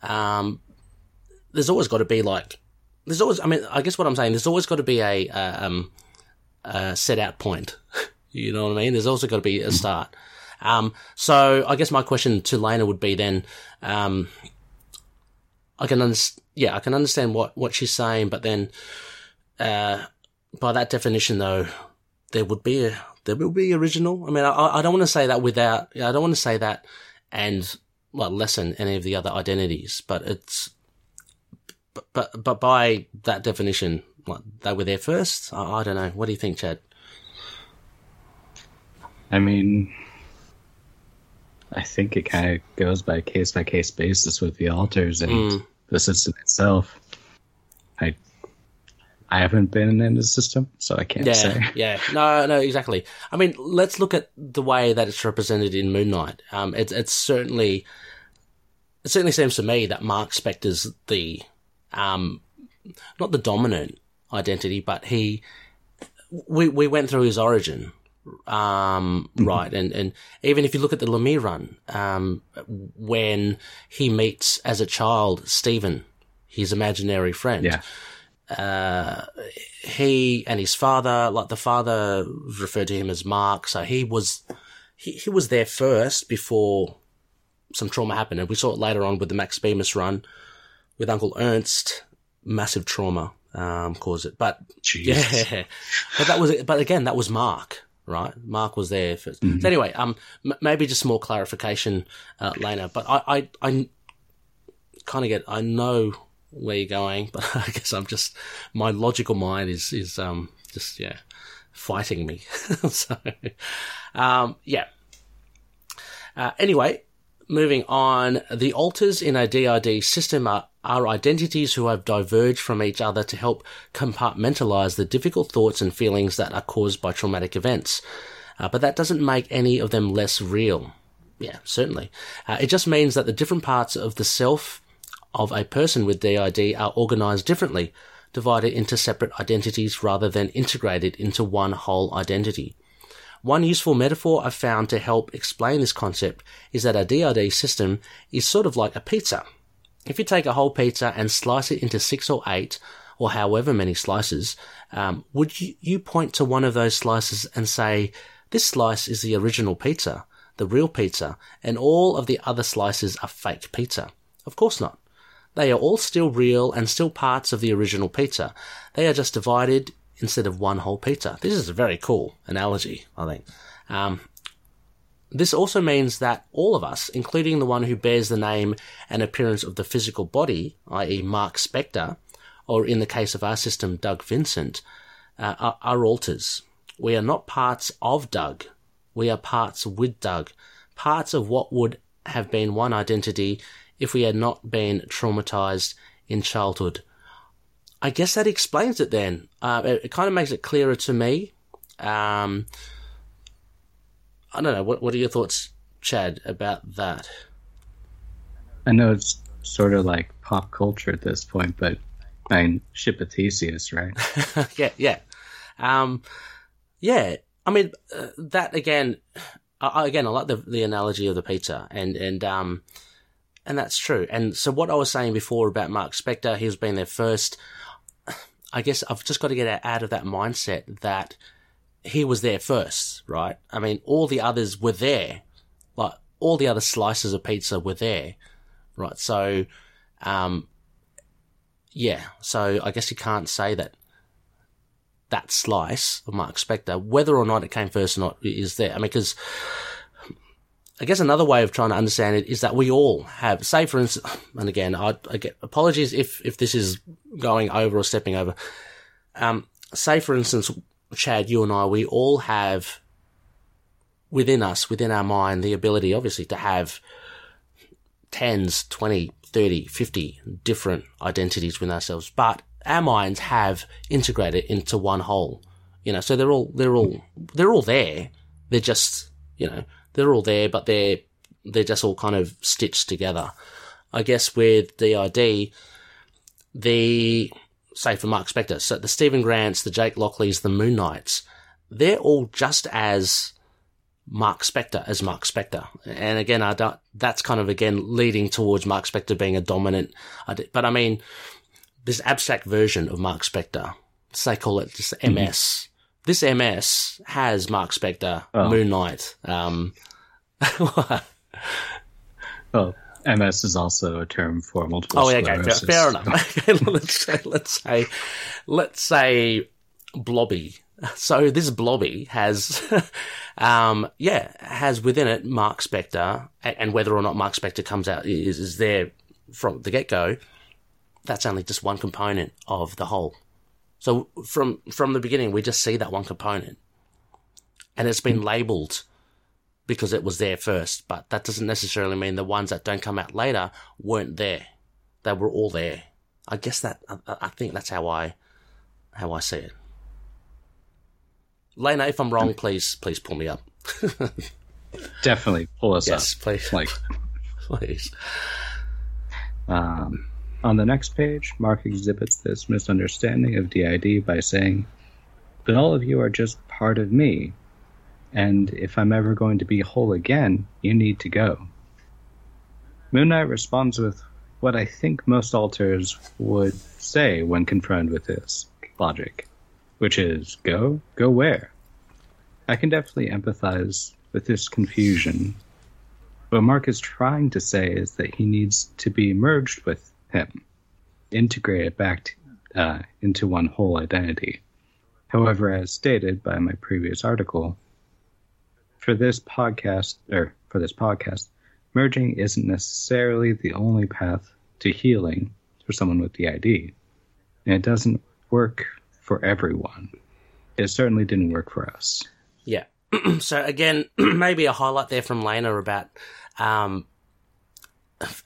um there's always got to be like there's always i mean i guess what i'm saying there's always got to be a, a um a set out point you know what I mean? There's also got to be a start. Um, so I guess my question to Lena would be then, um, I can understand, yeah, I can understand what, what she's saying, but then, uh, by that definition though, there would be a there will be original. I mean, I, I don't want to say that without. I don't want to say that and well lessen any of the other identities, but it's but but, but by that definition, like, they were there first. I, I don't know. What do you think, Chad? I mean, I think it kind of goes by case by case basis with the alters and Mm. the system itself. I I haven't been in the system, so I can't Yeah, say. yeah, no, no, exactly. I mean, let's look at the way that it's represented in Moon Knight. Um, it's it's certainly it certainly seems to me that Marc Spector's the um, not the dominant identity, but he we we went through his origin, um, right, and and even if you look at the Lemire run, um, when he meets as a child Stephen, his imaginary friend, Yeah. Uh, he and his father, like the father referred to him as Mark, so he was he, he was there first before some trauma happened, and we saw it later on with the Max Bemis run with Uncle Ernst. Massive trauma um, caused it, but Jesus. yeah, but that was but again that was Mark, right? Mark was there first. Mm-hmm. So anyway, um, m- maybe just more clarification uh, later, but I I, I kind of get I know where you're going, but I guess I'm just my logical mind is is um just yeah fighting me. so um yeah. Uh, anyway, moving on, the alters in a DID system are, are identities who have diverged from each other to help compartmentalize the difficult thoughts and feelings that are caused by traumatic events. Uh, but that doesn't make any of them less real. Yeah, certainly. Uh, it just means that the different parts of the self of a person with DID are organized differently, divided into separate identities rather than integrated into one whole identity. One useful metaphor I've found to help explain this concept is that a DID system is sort of like a pizza. If you take a whole pizza and slice it into six or eight, or however many slices, um, would you, you point to one of those slices and say, this slice is the original pizza, the real pizza, and all of the other slices are fake pizza? Of course not. They are all still real and still parts of the original pizza. They are just divided instead of one whole pizza. This is a very cool analogy, I think. Um, this also means that all of us, including the one who bears the name and appearance of the physical body, i.e., Marc Spector, or in the case of our system, Doug Vincent, uh, are, are alters. We are not parts of Doug. We are parts with Doug. Parts of what would have been one identity if we had not been traumatized in childhood. I guess that explains it then. Uh, it, it kind of makes it clearer to me. Um, I don't know. What, what are your thoughts, Chad, about that? I know it's sort of like pop culture at this point, but I mean, ship of Theseus, right? yeah, yeah. Um, yeah. I mean, uh, that again, I, again, I like the, the analogy of the pizza and, and, um, and that's true. And so what I was saying before about Marc Spector, he's been there first. I guess I've just got to get out of that mindset that he was there first, right? I mean, all the others were there. Like, all the other slices of pizza were there, right? So, um, yeah, so I guess you can't say that that slice of Marc Spector, whether or not it came first or not, is there. I mean, because I guess another way of trying to understand it is that we all have, say for instance, and again, I, I get apologies if, if this is going over or stepping over. Um, say for instance, Chad, you and I, we all have within us, within our mind, the ability, obviously, to have tens, 20, 30, 50 different identities within ourselves, but our minds have integrated into one whole. You know, so they're all, they're all, they're all there. They're just, you know, they're all there, but they're, they're just all kind of stitched together. I guess with DID, the, say for Marc Spector, so the Stephen Grants, the Jake Lockleys, the Moon Knights, they're all just as Marc Spector as Marc Spector. And again, I don't, that's kind of again leading towards Marc Spector being a dominant, but I mean, this abstract version of Marc Spector, say call it just MS. This MS has Marc Spector, Oh. Moon Knight, um, Well, MS is also a term for multiple Oh, yeah, okay, fair, fair enough. Okay, let's say, let's say, let's say, Blobby So this blobby has, um, yeah, has within it Marc Spector, and whether or not Marc Spector comes out is, is there from the get go. That's only just one component of the whole. So from from the beginning, we just see that one component, and it's been labelled because it was there first. But that doesn't necessarily mean the ones that don't come out later weren't there. They were all there. I guess that I, I think that's how I how I see it. Lena, if I'm wrong, please please pull me up. Definitely pull us Yes, up. please, Like please. Um, on the next page, Mark exhibits this misunderstanding of DID by saying, But all of you are just part of me, and if I'm ever going to be whole again, you need to go. Moon Knight responds with what I think most alters would say when confronted with this logic, which is, Go? Go where? I can definitely empathize with this confusion what Mark is trying to say is that he needs to be merged with him, integrated back to, uh, into one whole identity. However, as stated by my previous article, for this podcast, or for this podcast, merging isn't necessarily the only path to healing for someone with DID. And it doesn't work for everyone. It certainly didn't work for us. Yeah. so again, maybe a highlight there from Lena about, um,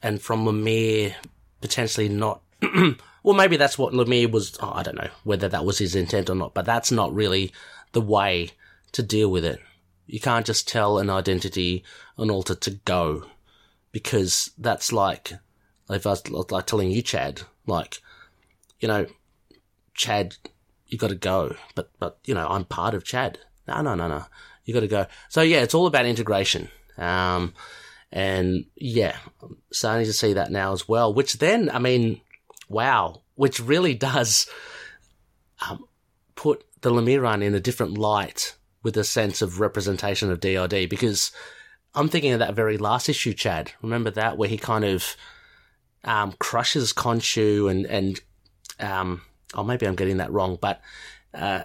and from Lemire potentially not. well, maybe that's what Lemire was. Oh, I don't know whether that was his intent or not, but that's not really the way to deal with it. You can't just tell an identity, an alter to go, because that's like if I was like telling you, Chad, like, you know, Chad, you got to go, but but you know, I'm part of Chad. No, no, no, no. You got to go. So yeah, it's all about integration. Um, and yeah, I'm starting to see that now as well. Which then, I mean, wow, which really does um, put the Lemire run in a different light with a sense of representation of DID because I'm thinking of that very last issue, Chad. Remember that where he kind of um, crushes Khonshu and and um, oh maybe I'm getting that wrong, but uh,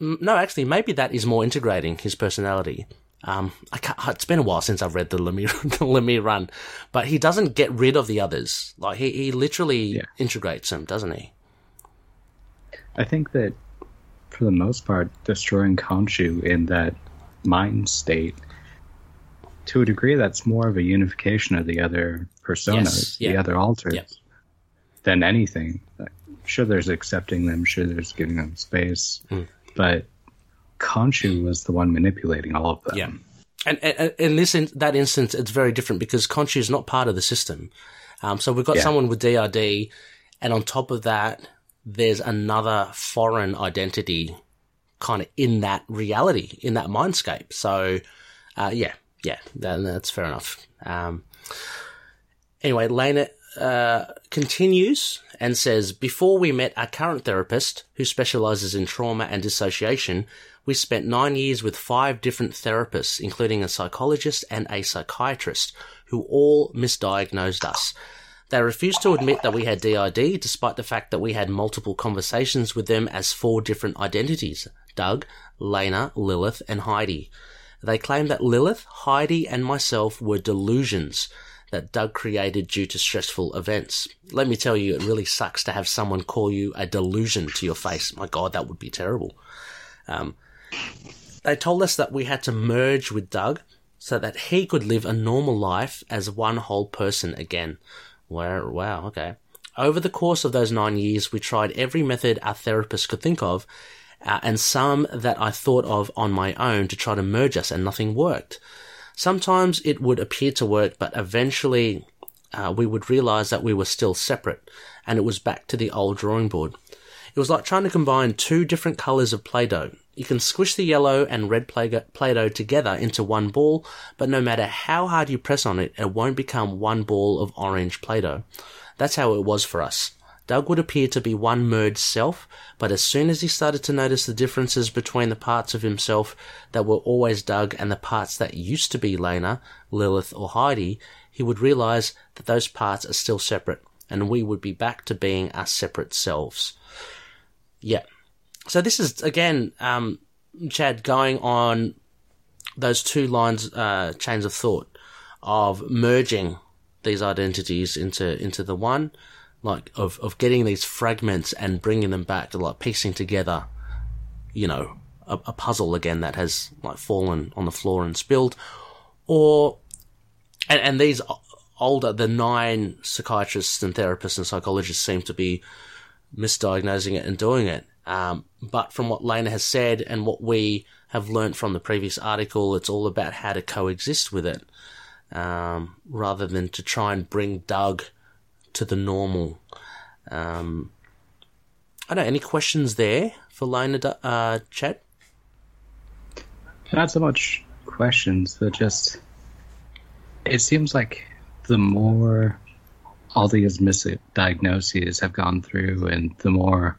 no, actually maybe that is more integrating his personality. Um, I can't, it's been a while since I've read the Lemire, the Lemire run, but he doesn't get rid of the others. Like he, he literally Yeah. integrates them, doesn't he? I think that for the most part, destroying Khonshu in that mind state, to a degree, that's more of a unification of the other personas, Yes, yeah. the other alters, Yeah. than anything. Sure, there's accepting them, sure, there's giving them space, Hmm. but Khonshu was the one manipulating all of them. Yeah. And, and in this in, that instance, it's very different because Khonshu is not part of the system. Um, so we've got Yeah. someone with DRD, and on top of that, there's another foreign identity kind of in that reality, in that mindscape. So, uh, yeah, yeah, that, that's fair enough. Um, anyway, Lena uh, continues and says, Before we met our current therapist, who specializes in trauma and dissociation, we spent nine years with five different therapists, including a psychologist and a psychiatrist, who all misdiagnosed us. They refused to admit that we had DID, despite the fact that we had multiple conversations with them as four different identities Doug, Lena, Lilith, and Heidi. They claimed that Lilith, Heidi, and myself were delusions that Doug created due to stressful events. Let me tell you, it really sucks to have someone call you a delusion to your face. My God, that would be terrible. Um, they told us that we had to merge with Doug so that he could live a normal life as one whole person again. Wow, wow, okay. Over the course of those nine years, we tried every method our therapist could think of, uh, and some that I thought of on my own to try to merge us, and nothing worked. Sometimes it would appear to work, but eventually uh, we would realize that we were still separate, and it was back to the old drawing board. It was like trying to combine two different colors of Play Doh. You can squish the yellow and red Play Doh together into one ball, but no matter how hard you press on it, it won't become one ball of orange Play Doh. That's how it was for us. Doug would appear to be one merged self, but as soon as he started to notice the differences between the parts of himself that were always Doug and the parts that used to be Lena, Lilith, or Heidi, he would realize that those parts are still separate, and we would be back to being our separate selves. Yeah. So this is again, um, Chad, going on those two lines, uh, chains of thought of merging these identities into into the one, like of of getting these fragments and bringing them back to like piecing together, you know, a, a puzzle again that has like fallen on the floor and spilled, or and and these older the nine psychiatrists and therapists and psychologists seem to be misdiagnosing it and doing it. Um, but from what Lena has said and what we have learnt from the previous article, it's all about how to coexist with it, um, rather than to try and bring Doug to the normal. Um, I don't know. Any questions there for Lena, uh, Chad? Not so much questions, but just it seems like the more all these misdiagnoses have gone through, and the more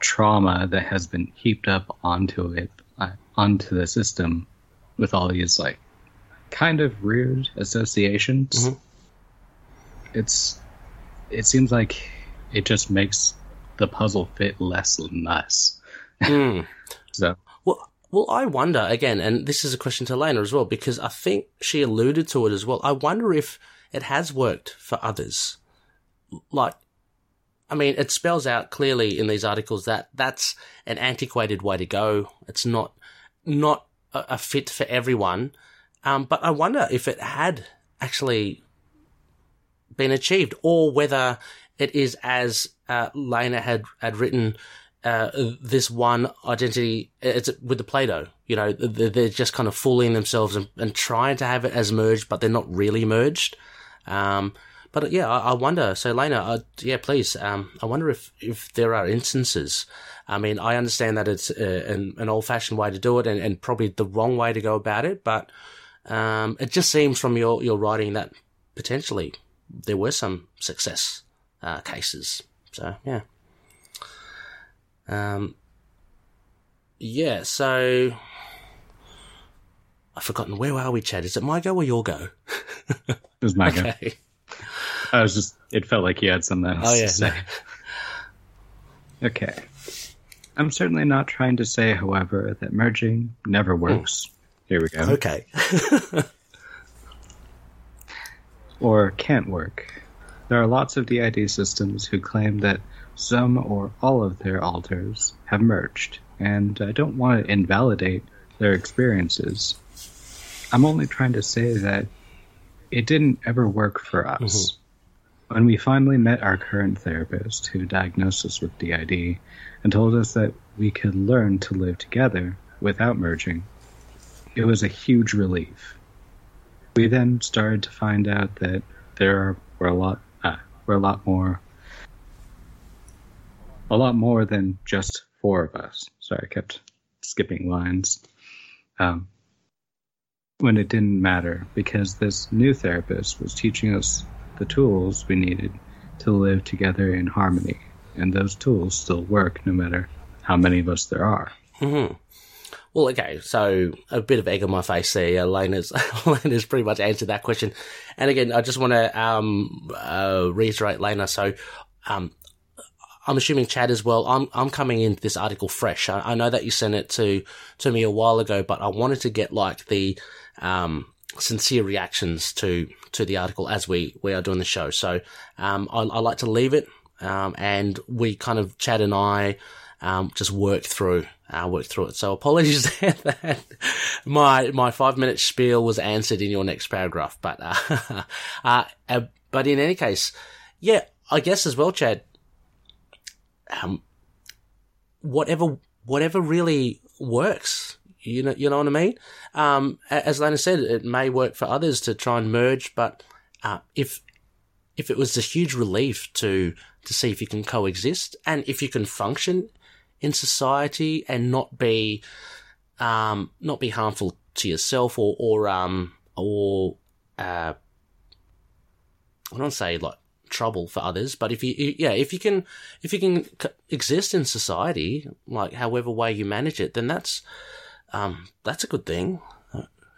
trauma that has been heaped up onto it, uh, onto the system, with all these like kind of weird associations, Mhm. it's it seems like it just makes the puzzle fit less and less. Mm. So Well, well, I wonder again, and this is a question to Lena as well, because I think she alluded to it as well. I wonder if it has worked for others. Like, I mean, it spells out clearly in these articles that that's an antiquated way to go. It's not not a, a fit for everyone. Um, but I wonder if it had actually been achieved, or whether it is as uh, Lena had had written uh, this one identity. It's with the Play-Doh. You know, they're they're just kind of fooling themselves and, and trying to have it as merged, but they're not really merged. Um, but yeah, I, I wonder. So, Lena, uh, yeah, please. Um, I wonder if if there are instances. I mean, I understand that it's uh, an, an old-fashioned way to do it, and, and probably the wrong way to go about it. But um, it just seems from your your writing that potentially there were some success uh, cases. So yeah. Um, yeah, so I've forgotten where are we, Chad? Is it my go or your go? it was my go. I was just it felt like you had something else Oh to say. Okay. I'm certainly not trying to say, however, that merging never hmm. works. Here we go. Okay. Or can't work. There are lots of DID systems who claim that some or all of their alters have merged, and I don't want to invalidate their experiences. I'm only trying to say that it didn't ever work for us. Mm-hmm. When we finally met our current therapist who diagnosed us with DID and told us that we could learn to live together without merging, it was a huge relief. We then started to find out that there were a lot, uh, were a lot more, a lot more than just four of us. Sorry, I kept skipping lines. Um, when it didn't matter because this new therapist was teaching us the tools we needed to live together in harmony, and those tools still work no matter how many of us there are. hmm Well, okay, so a bit of egg on my face there. Lena's, Lena's pretty much answered that question. And again, I just want to um, uh, reiterate, Lena. So, um, I'm assuming Chad as well. I'm I'm coming into this article fresh. I, I know that you sent it to to me a while ago, but I wanted to get like the um, sincere reactions to to the article as we we are doing the show. So um, I, I like to leave it, um, and we kind of Chad and I um, just work through uh, work through it. So apologies that my my five minute spiel was answered in your next paragraph, but uh, uh, uh, but in any case, yeah, I guess as well, Chad. Um, whatever whatever really works. You know, you know what I mean. Um, as Lana said, it may work for others to try and merge, but uh, if if it was a huge relief to to see if you can coexist and if you can function in society and not be um, not be harmful to yourself or or um or uh, I don't say like trouble for others, but if you yeah if you can if you can exist in society like however way you manage it, then that's um that's a good thing.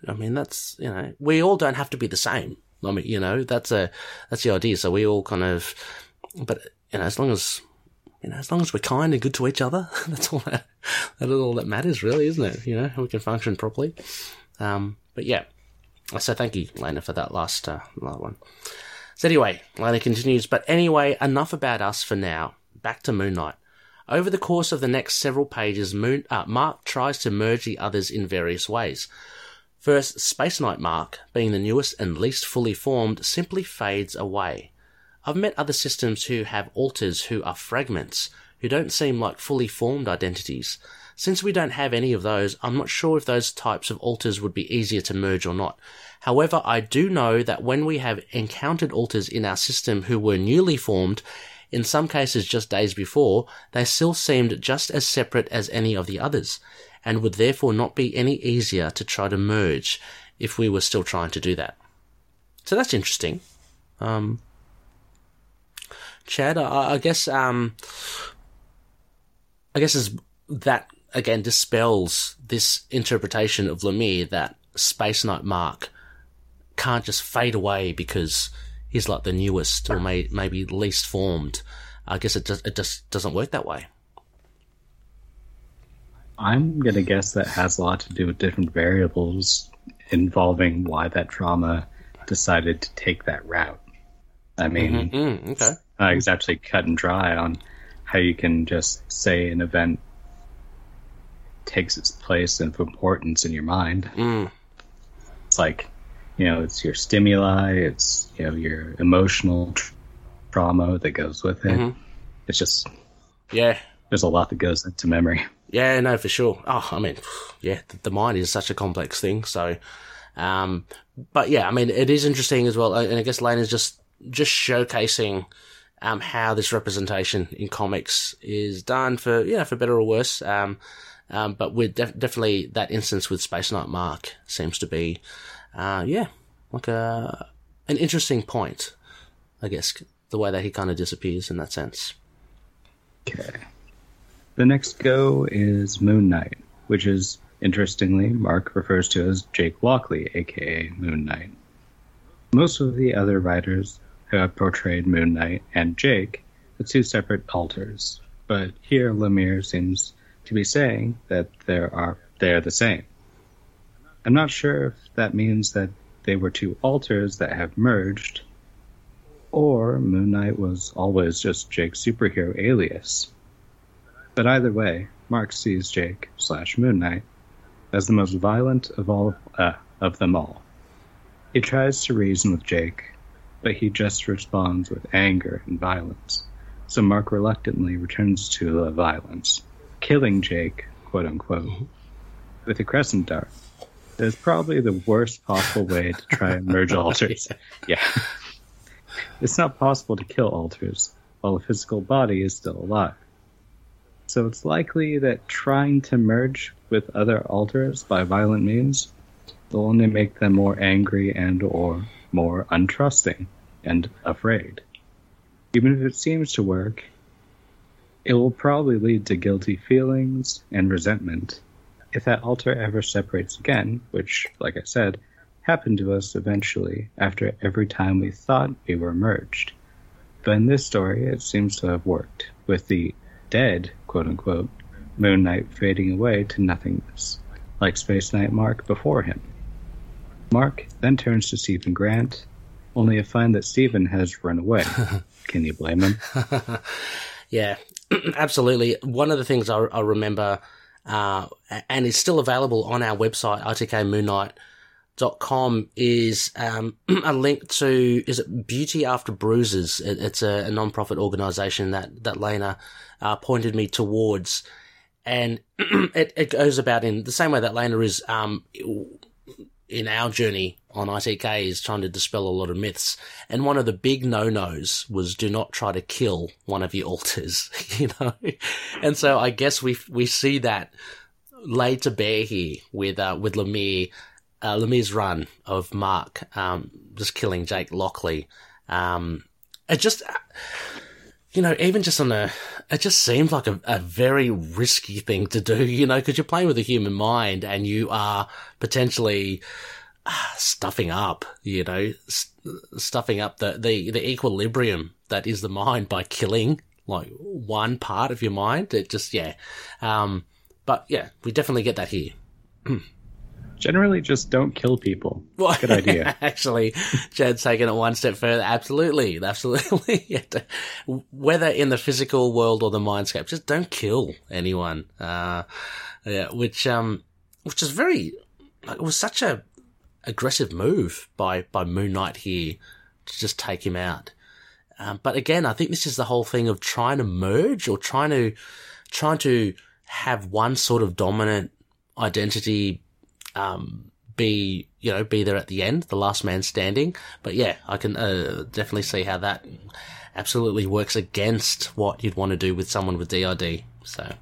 I mean that's you know we all don't have to be the same. I mean you know that's a that's the idea. So we all kind of but you know as long as you know, as long as we're kind and good to each other, that's all that, that all that matters, really, isn't it? You know, we can function properly. Um, but yeah, so thank you, Lena, for that last, uh, last one. So anyway, Lena continues, but anyway, enough about us for now. Back to Moon Knight. Over the course of the next several pages, Moon, uh, Mark tries to merge the others in various ways. First, Space Knight Mark, being the newest and least fully formed, simply fades away. I've met other systems who have alters who are fragments, who don't seem like fully formed identities. Since we don't have any of those, I'm not sure if those types of alters would be easier to merge or not. However, I do know that when we have encountered alters in our system who were newly formed, in some cases just days before, they still seemed just as separate as any of the others, and would therefore not be any easier to try to merge if we were still trying to do that. So that's interesting. Um, Chad, I, I guess, um, I guess is that again dispels this interpretation of Lemire that Space Knight Mark can't just fade away because he's like the newest or may, maybe least formed. I guess it just it just doesn't work that way. I'm gonna guess that has a lot to do with different variables involving why that drama decided to take that route. I mean, Mm, okay. not exactly cut and dry on how you can just say an event takes its place of importance in your mind. Mm, It's like, you know, it's your stimuli, it's you know your emotional tr- trauma that goes with it. Mhm. It's just yeah. there's a lot that goes into memory. Yeah, no, for sure. Oh, I mean, yeah, the, the mind is such a complex thing. So, um, but yeah, I mean, it is interesting as well. And I guess Lane is just, just showcasing, um, how this representation in comics is done for, yeah, for better or worse. Um, um, but with def- definitely that instance with Space Knight Mark seems to be, uh, yeah, like a, an interesting point, I guess, the way that he kind of disappears in that sense. Okay. The next go is Moon Knight, which is, interestingly, Mark refers to as Jake Lockley, aka Moon Knight. Most of the other writers who have portrayed Moon Knight and Jake are two separate alters, but here Lemire seems to be saying that there are they are the same. I'm not sure if that means that they were two alters that have merged, or Moon Knight was always just Jake's superhero alias. But either way, Mark sees Jake slash Moon Knight as the most violent of all uh, of them all. He tries to reason with Jake, but he just responds with anger and violence. So Mark reluctantly returns to the violence, killing Jake, quote unquote, with a crescent dart. Is probably the worst possible way to try and merge alters. yeah. It's not possible to kill alters while the physical body is still alive. So it's likely that trying to merge with other alters by violent means will only make them more angry and or more untrusting and afraid. Even if it seems to work, it will probably lead to guilty feelings and resentment if that alter ever separates again, which, like I said, happened to us eventually after every time we thought we were merged. But in this story, it seems to have worked, with the dead, quote unquote, Moon Knight fading away to nothingness, like Space Knight Mark before him. Mark then turns to Stephen Grant, only to find that Stephen has run away. Can you blame him? Yeah, absolutely. One of the things I, I remember, uh, and is still available on our website, rtkmoonnight.com, is um, a link to, is it Beauty After Bruises? It, it's a, a non-profit organization that, that Lena uh, pointed me towards. And it, it goes about in the same way that Lena is um, in our journey on ITK is trying to dispel a lot of myths. And one of the big no-nos was do not try to kill one of your alters, you know? And so I guess we, we see that laid to bear here with, uh, with Lemire, uh, Lemire's run of Mark, um, just killing Jake Lockley. Um, it just, you know, even just on a, it just seems like a, a very risky thing to do, you know, because you're playing with a human mind and you are potentially ah, stuffing up, you know, st- stuffing up the, the, the equilibrium that is the mind by killing like one part of your mind. It just yeah, um, but yeah, we definitely get that here. Generally, just don't kill people. Well, Good idea. Actually, Jed's taken it one step further. Absolutely, absolutely. Whether in the physical world or the mindscape, just don't kill anyone. Uh, yeah, which um, which is very, like, it was such a aggressive move by by Moon Knight here to just take him out. Um, but again, I think this is the whole thing of trying to merge or trying to trying to have one sort of dominant identity um, be you know be there at the end, the last man standing. But yeah, I can uh, definitely see how that absolutely works against what you'd want to do with someone with DID. So,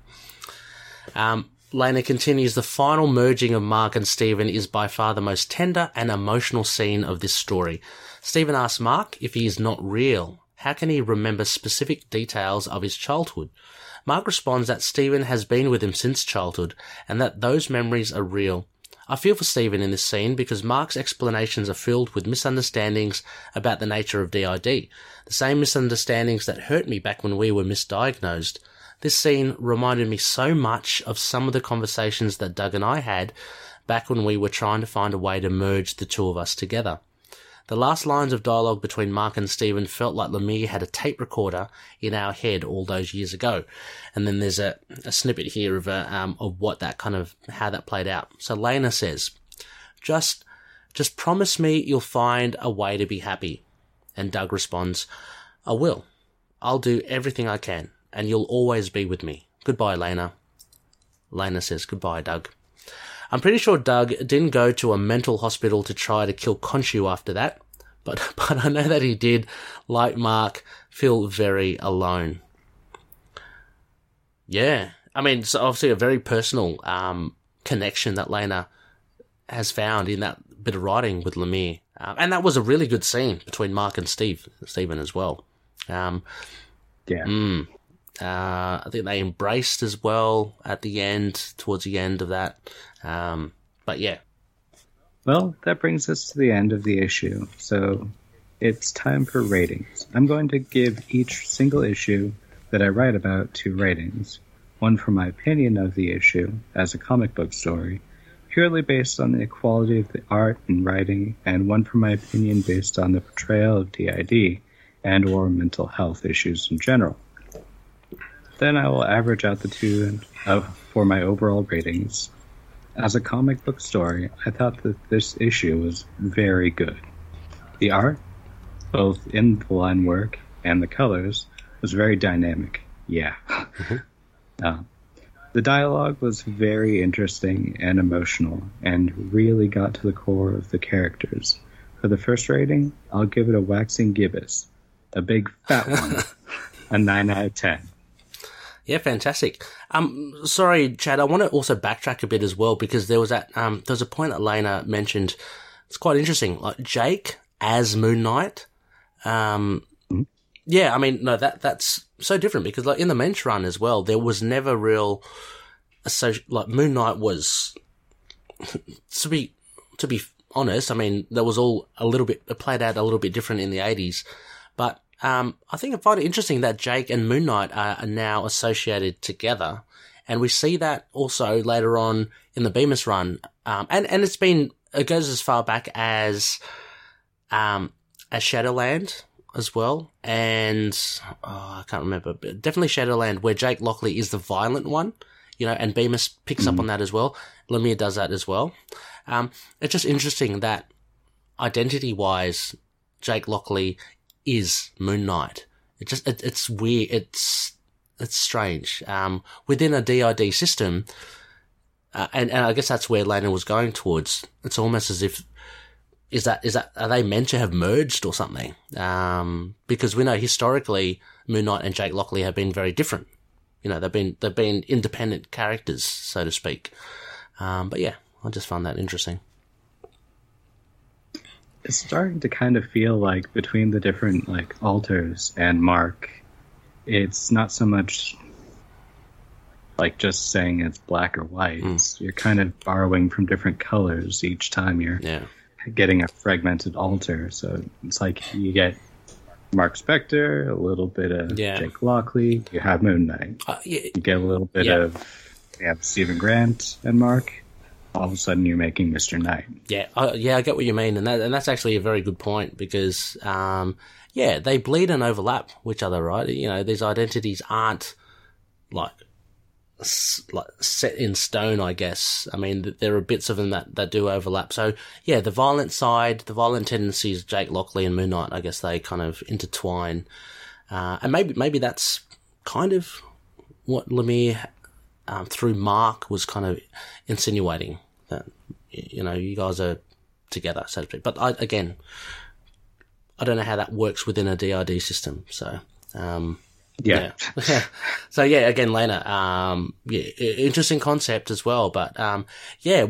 um, Lena continues. The final merging of Mark and Stephen is by far the most tender and emotional scene of this story. Stephen asks Mark if he is not real. How can he remember specific details of his childhood? Mark responds that Stephen has been with him since childhood and that those memories are real. I feel for Stephen in this scene because Mark's explanations are filled with misunderstandings about the nature of DID, the same misunderstandings that hurt me back when we were misdiagnosed. This scene reminded me so much of some of the conversations that Doug and I had back when we were trying to find a way to merge the two of us together. The last lines of dialogue between Mark and Stephen felt like Lemire had a tape recorder in our head all those years ago. And then there's a, a snippet here of, a, um, of what that kind of, how that played out. So Lena says, just, just promise me you'll find a way to be happy. And Doug responds, I will. I'll do everything I can, and you'll always be with me. Goodbye, Lena. Lena says, goodbye, Doug. I'm pretty sure Doug didn't go to a mental hospital to try to kill Khonshu after that, but, but I know that he did, like Mark, feel very alone. Yeah. I mean, it's obviously a very personal, um, connection that Lena has found in that bit of writing with Lemire. Um, and that was a really good scene between Mark and Steve, Stephen as well. Um, Yeah. uh, I think they embraced as well at the end, towards the end of that. Um, but yeah, Well, that brings us to the end of the issue. So it's time for ratings. I'm going to give each single issue that I write about two ratings. One for my opinion of the issue as a comic book story, purely based on the quality of the art and writing, and one for my opinion based on the portrayal of DID and or mental health issues in general. Then I will average out the two uh, for my overall ratings. As a comic book story, I thought that this issue was very good. The art, both in the line work and the colors, was very dynamic. Yeah. Uh, the dialogue was very interesting and emotional and really got to the core of the characters. For the first rating, I'll give it a waxing gibbous. A big fat one. a 9 out of 10. Yeah, fantastic. Um, sorry, Chad. I want to also backtrack a bit as well because there was that um, there was a point that Lena mentioned. It's quite interesting. Like Jake as Moon Knight. Um, yeah, I mean, no, that that's so different because like in the Moench run as well, there was never real. So like Moon Knight was to be to be honest. I mean, that was all a little bit it played out a little bit different in the eighties, um, I think I find it interesting that Jake and Moon Knight are, are now associated together, and we see that also later on in the Bemis run, um, and and it's been it goes as far back as um, as Shadowland as well, and oh, I can't remember, but definitely Shadowland, where Jake Lockley is the violent one, you know, and Bemis picks up on that as well. Lemire does that as well. Um, it's just interesting that identity wise, Jake Lockley is Moon Knight. It just it, it's weird. It's it's strange. Um, within a DID system, uh, and and I guess that's where Lana was going towards. It's almost as if is that is that are they meant to have merged or something? Um, because we know historically Moon Knight and Jake Lockley have been very different. You know, they've been they've been independent characters, so to speak. Um, but yeah, I just found that interesting. It's starting to kind of feel like between the different like alters and Mark, it's not so much like just saying it's black or white. It's, you're kind of borrowing from different colors each time you're Yeah. getting a fragmented alter. So it's like you get Marc Spector, a little bit of Yeah. Jake Lockley. You have Moon Knight. Uh, yeah, You get a little bit Yeah. of have Stephen Grant and Mark. All of a sudden, you're making Mister Knight. Yeah, I, yeah, I get what you mean, and that, and that's actually a very good point because, um, yeah, they bleed and overlap each other, right? You know, these identities aren't like, like set in stone, I guess. I mean, there are bits of them that, that do overlap. So, yeah, the violent side, the violent tendencies, Jake Lockley and Moon Knight, I guess they kind of intertwine, uh, and maybe maybe that's kind of what Lemire um, through Mark was kind of insinuating that you know you guys are together, so to speak. But I, again, I don't know how that works within a DID system. So um, Yeah, yeah. so yeah, again, Lena, um, yeah, interesting concept as well. But um, yeah,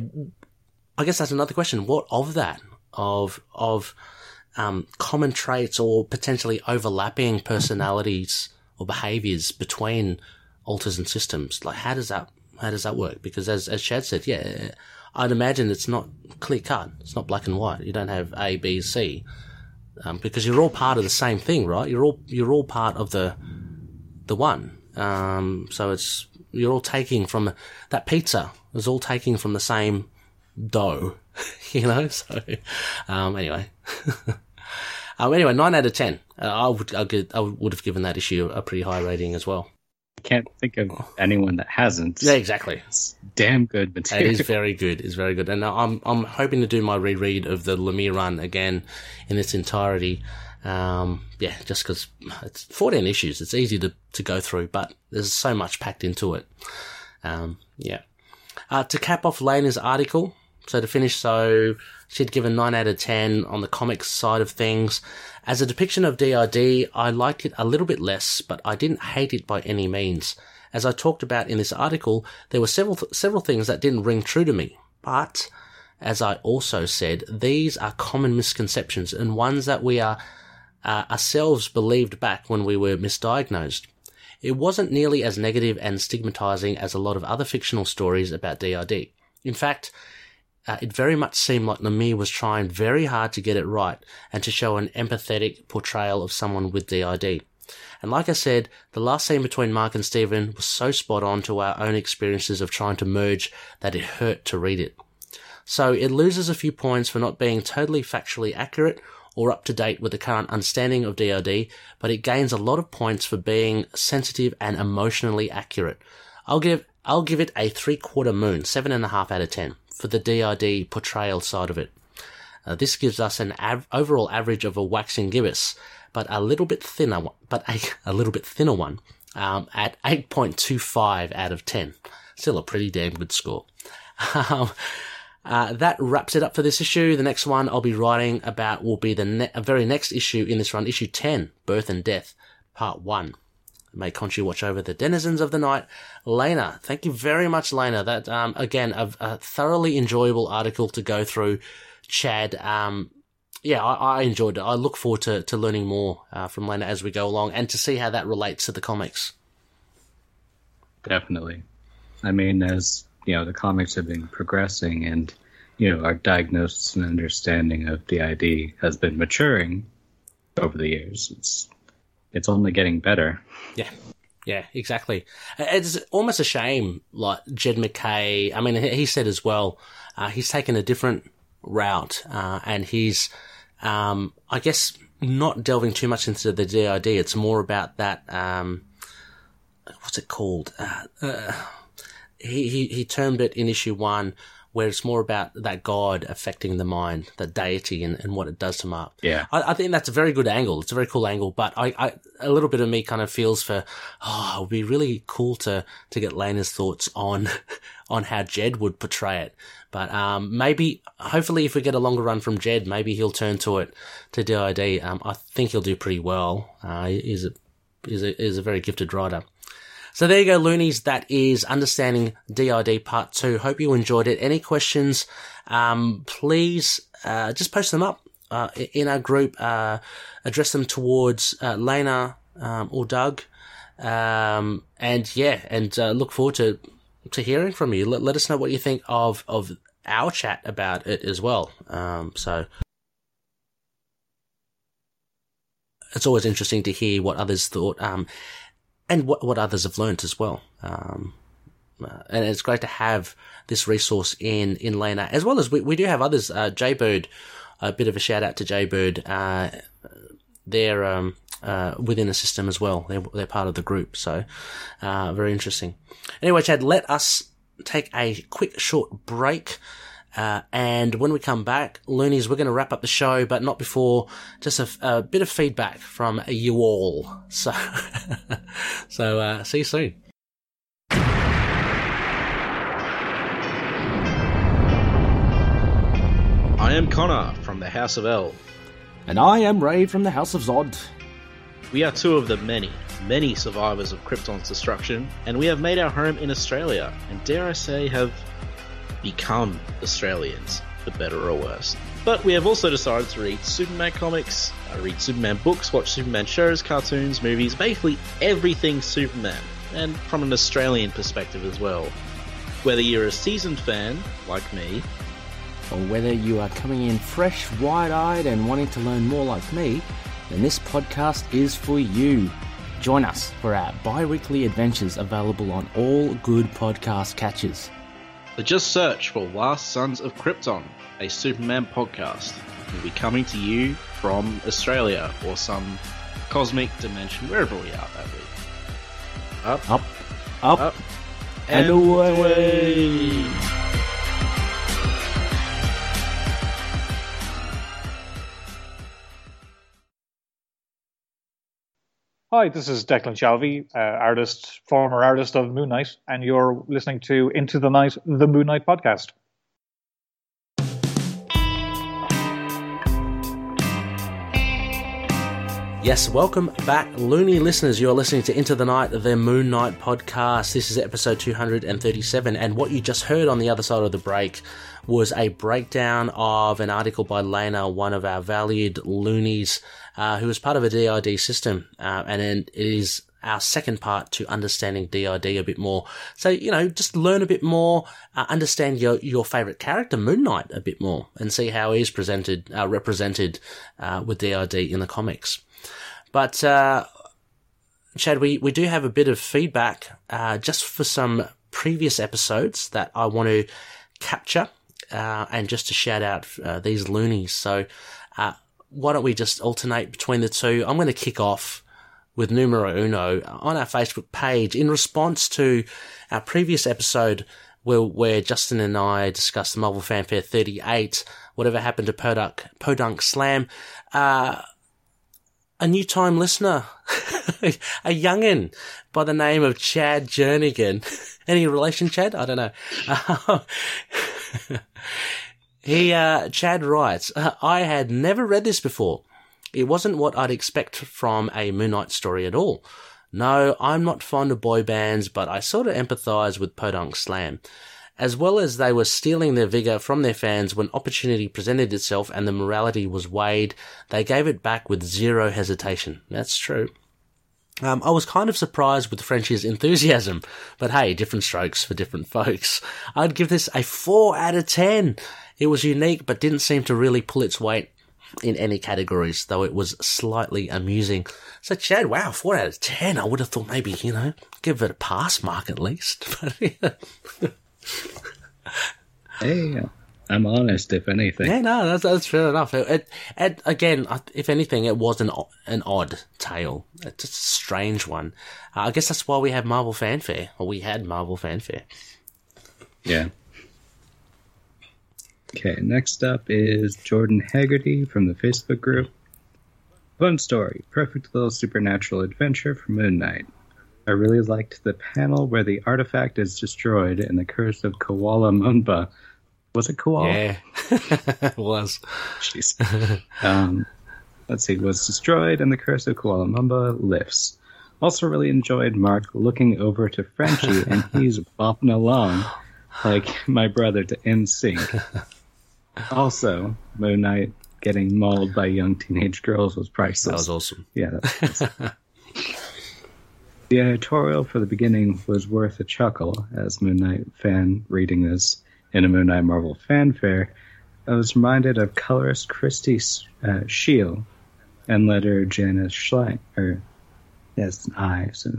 I guess that's another question. What of that of of um, common traits or potentially overlapping personalities or behaviors between alters and systems? Like, how does that how does that work? Because as as Chad said, yeah, I'd imagine it's not clear cut. It's not black and white. You don't have A, B, C. Um, because you're all part of the same thing, right? You're all you're all part of the the one. Um, so it's you're all taking from that pizza is all taking from the same dough, you know. So um, anyway, um, anyway, nine out of ten. Uh, I would I, I would have given that issue a pretty high rating as well. Can't think of anyone that hasn't. Yeah, exactly. It's damn good It material. is very good. It's very good, and I'm I'm hoping to do my reread of the Lemire run again in its entirety. Um, yeah, just because it's 14 issues, it's easy to to go through, but there's so much packed into it. Um, yeah. Uh, to cap off Lena's article, so to finish, so she'd given 9 out of 10 on the comics side of things. As a depiction of DID, I liked it a little bit less, but I didn't hate it by any means. As I talked about in this article, there were several, several things that didn't ring true to me, but as I also said, these are common misconceptions and ones that we are uh, ourselves believed back when we were misdiagnosed. It wasn't nearly as negative and stigmatizing as a lot of other fictional stories about DID. In fact, uh, it very much seemed like Lemire was trying very hard to get it right and to show an empathetic portrayal of someone with DID. And like I said, the last scene between Mark and Stephen was so spot on to our own experiences of trying to merge that it hurt to read it. So it loses a few points for not being totally factually accurate or up to date with the current understanding of DID, but it gains a lot of points for being sensitive and emotionally accurate. I'll give I'll give it a three quarter moon, seven and a half out of ten for the DID portrayal side of it. Uh, this gives us an av- overall average of a waxing gibbous, but a little bit thinner, but a, a little bit thinner one um, at 8.25 out of 10. Still a pretty damn good score. Um, uh, that wraps it up for this issue. The next one I'll be writing about will be the ne- very next issue in this run, issue 10, Birth and Death, part 1. May Khonshu watch over the denizens of the night. Lena, thank you very much, Lena. That, um, again, a, a thoroughly enjoyable article to go through. Chad, um, yeah, I, I enjoyed it. I look forward to, to learning more uh, from Lena as we go along and to see how that relates to the comics. Definitely. I mean, as you know, the comics have been progressing, and you know, our diagnosis and understanding of DID has been maturing over the years. It's it's only getting better. Yeah. Yeah, exactly. It's almost a shame, like Jed MacKay. I mean, he said as well, uh, he's taken a different route, uh, and he's, um, I guess, not delving too much into the DID. It's more about that, um, what's it called? Uh, uh, he, he, he termed it in issue one, where it's more about that God affecting the mind, that deity, and, and what it does to Mark. Yeah. I, I think that's a very good angle. It's a very cool angle, but I, I, a little bit of me kind of feels for, oh, it would be really cool to, to get Lena's thoughts on, on how Jed would portray it. But, um, maybe, hopefully if we get a longer run from Jed, maybe he'll turn to it, to DID. Um, I think he'll do pretty well. Uh, he's a, he's a, he's a very gifted writer. So there you go, loonies. That is Understanding DID Part 2. Hope you enjoyed it. Any questions, um, please uh, just post them up uh, in our group. Uh, address them towards uh, Lena um, or Doug. Um, and yeah, and uh, look forward to to hearing from you. Let, let us know what you think of, of our chat about it as well. Um, so it's always interesting to hear what others thought, um, and what, what others have learnt as well. Um, uh, and it's great to have this resource in, in Lena, as well as we, we do have others, uh, Jaybird, a bit of a shout out to Jaybird, uh, they're, um, uh, within the system as well. They're, they're part of the group. So, uh, very interesting. Anyway, Chad, let us take a quick short break. Uh, and when we come back, Loonies, we're going to wrap up the show, but not before just a, a bit of feedback from you all. So, so uh, see you soon. I am Connor from the House of El. And I am Ray from the House of Zod. We are two of the many, many survivors of Krypton's destruction, and we have made our home in Australia, and dare I say, have become Australians, for better or worse. But we have also decided to read Superman comics, uh, read Superman books, watch Superman shows, cartoons, movies, basically everything Superman, and from an Australian perspective as well. Whether you're a seasoned fan, like me, Or whether you are coming in fresh, wide eyed, and wanting to learn more like me, then this podcast is for you. Join us for our bi weekly adventures available on all good podcast catchers. So just search for Last Sons of Krypton, a Superman podcast. We'll be coming to you from Australia or some cosmic dimension, wherever we are that week. Up, Up, up, up, and away. Hi, this is Declan Shalvey, uh, artist, former artist of Moon Knight, and you're listening to Into the Night, the Moon Knight podcast. Yes, welcome back, loony listeners. You're listening to Into the Night, the Moon Knight podcast. This is episode 237, and what you just heard on the other side of the break was a breakdown of an article by Lena, one of our valued loonies, uh, who is part of a DID system, uh, and then it is our second part to understanding DID a bit more. So, you know, just learn a bit more, uh, understand your, your favorite character, Moon Knight, a bit more, and see how he's presented, uh, represented, uh, with DID in the comics. But, uh, Chad, we, we do have a bit of feedback, uh, just for some previous episodes that I want to capture, uh, and just to shout out, these loonies. So, uh, why don't we just alternate between the two? I'm going to kick off with numero uno on our Facebook page in response to our previous episode where, where Justin and I discussed the Marvel Fanfare 38, whatever happened to Podunk, Podunk Slam. Uh, a new time listener, a youngin by the name of Chad Jernigan. Any relation, Chad? I don't know. he, uh, Chad writes, I had never read this before. It wasn't what I'd expect from a Moon Knight story at all. No, I'm not fond of boy bands, but I sort of empathize with Podunk Slam. As well as they were stealing their vigor from their fans when opportunity presented itself and the morality was weighed, they gave it back with zero hesitation. That's true. Um, I was kind of surprised with Frenchie's enthusiasm, but hey, different strokes for different folks. I'd give this a 4 out of 10. It was unique, but didn't seem to really pull its weight in any categories, though it was slightly amusing. So, Chad, wow, 4 out of 10. I would have thought maybe, you know, give it a pass mark at least. But, Hey, I'm honest, if anything. yeah, no, that's, that's fair enough. It, it, it, again, if anything, it was an, an odd tale. It's just a strange one. Uh, I guess that's why we have Marvel Fanfare, or we had Marvel Fanfare. Yeah. Okay, next up is Jordan Haggerty from the Facebook group. Fun story. Perfect little supernatural adventure for Moon Knight. I really liked the panel where the artifact is destroyed and the curse of Koala Mumba. Was it Koala? Yeah, it was. Jeez. um, let's see, was destroyed and the curse of Koala Mumba lifts. Also, really enjoyed Mark looking over to Frenchie and he's bopping along like my brother to NSYNC. Also, Moon Knight getting mauled by young teenage girls was priceless. That was awesome. Yeah. That's, that's- the editorial for the beginning was worth a chuckle as Moon Knight fan reading this in a Moon Knight Marvel fanfare. I was reminded of colorist Christy uh, Scheele and letter Janice Schlein, or yes, an I, so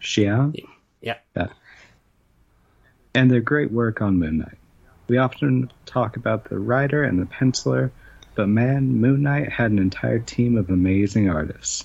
Xiao. Yeah. Yeah. And their great work on Moon Knight. We often talk about the writer and the penciler, but man, Moon Knight had an entire team of amazing artists.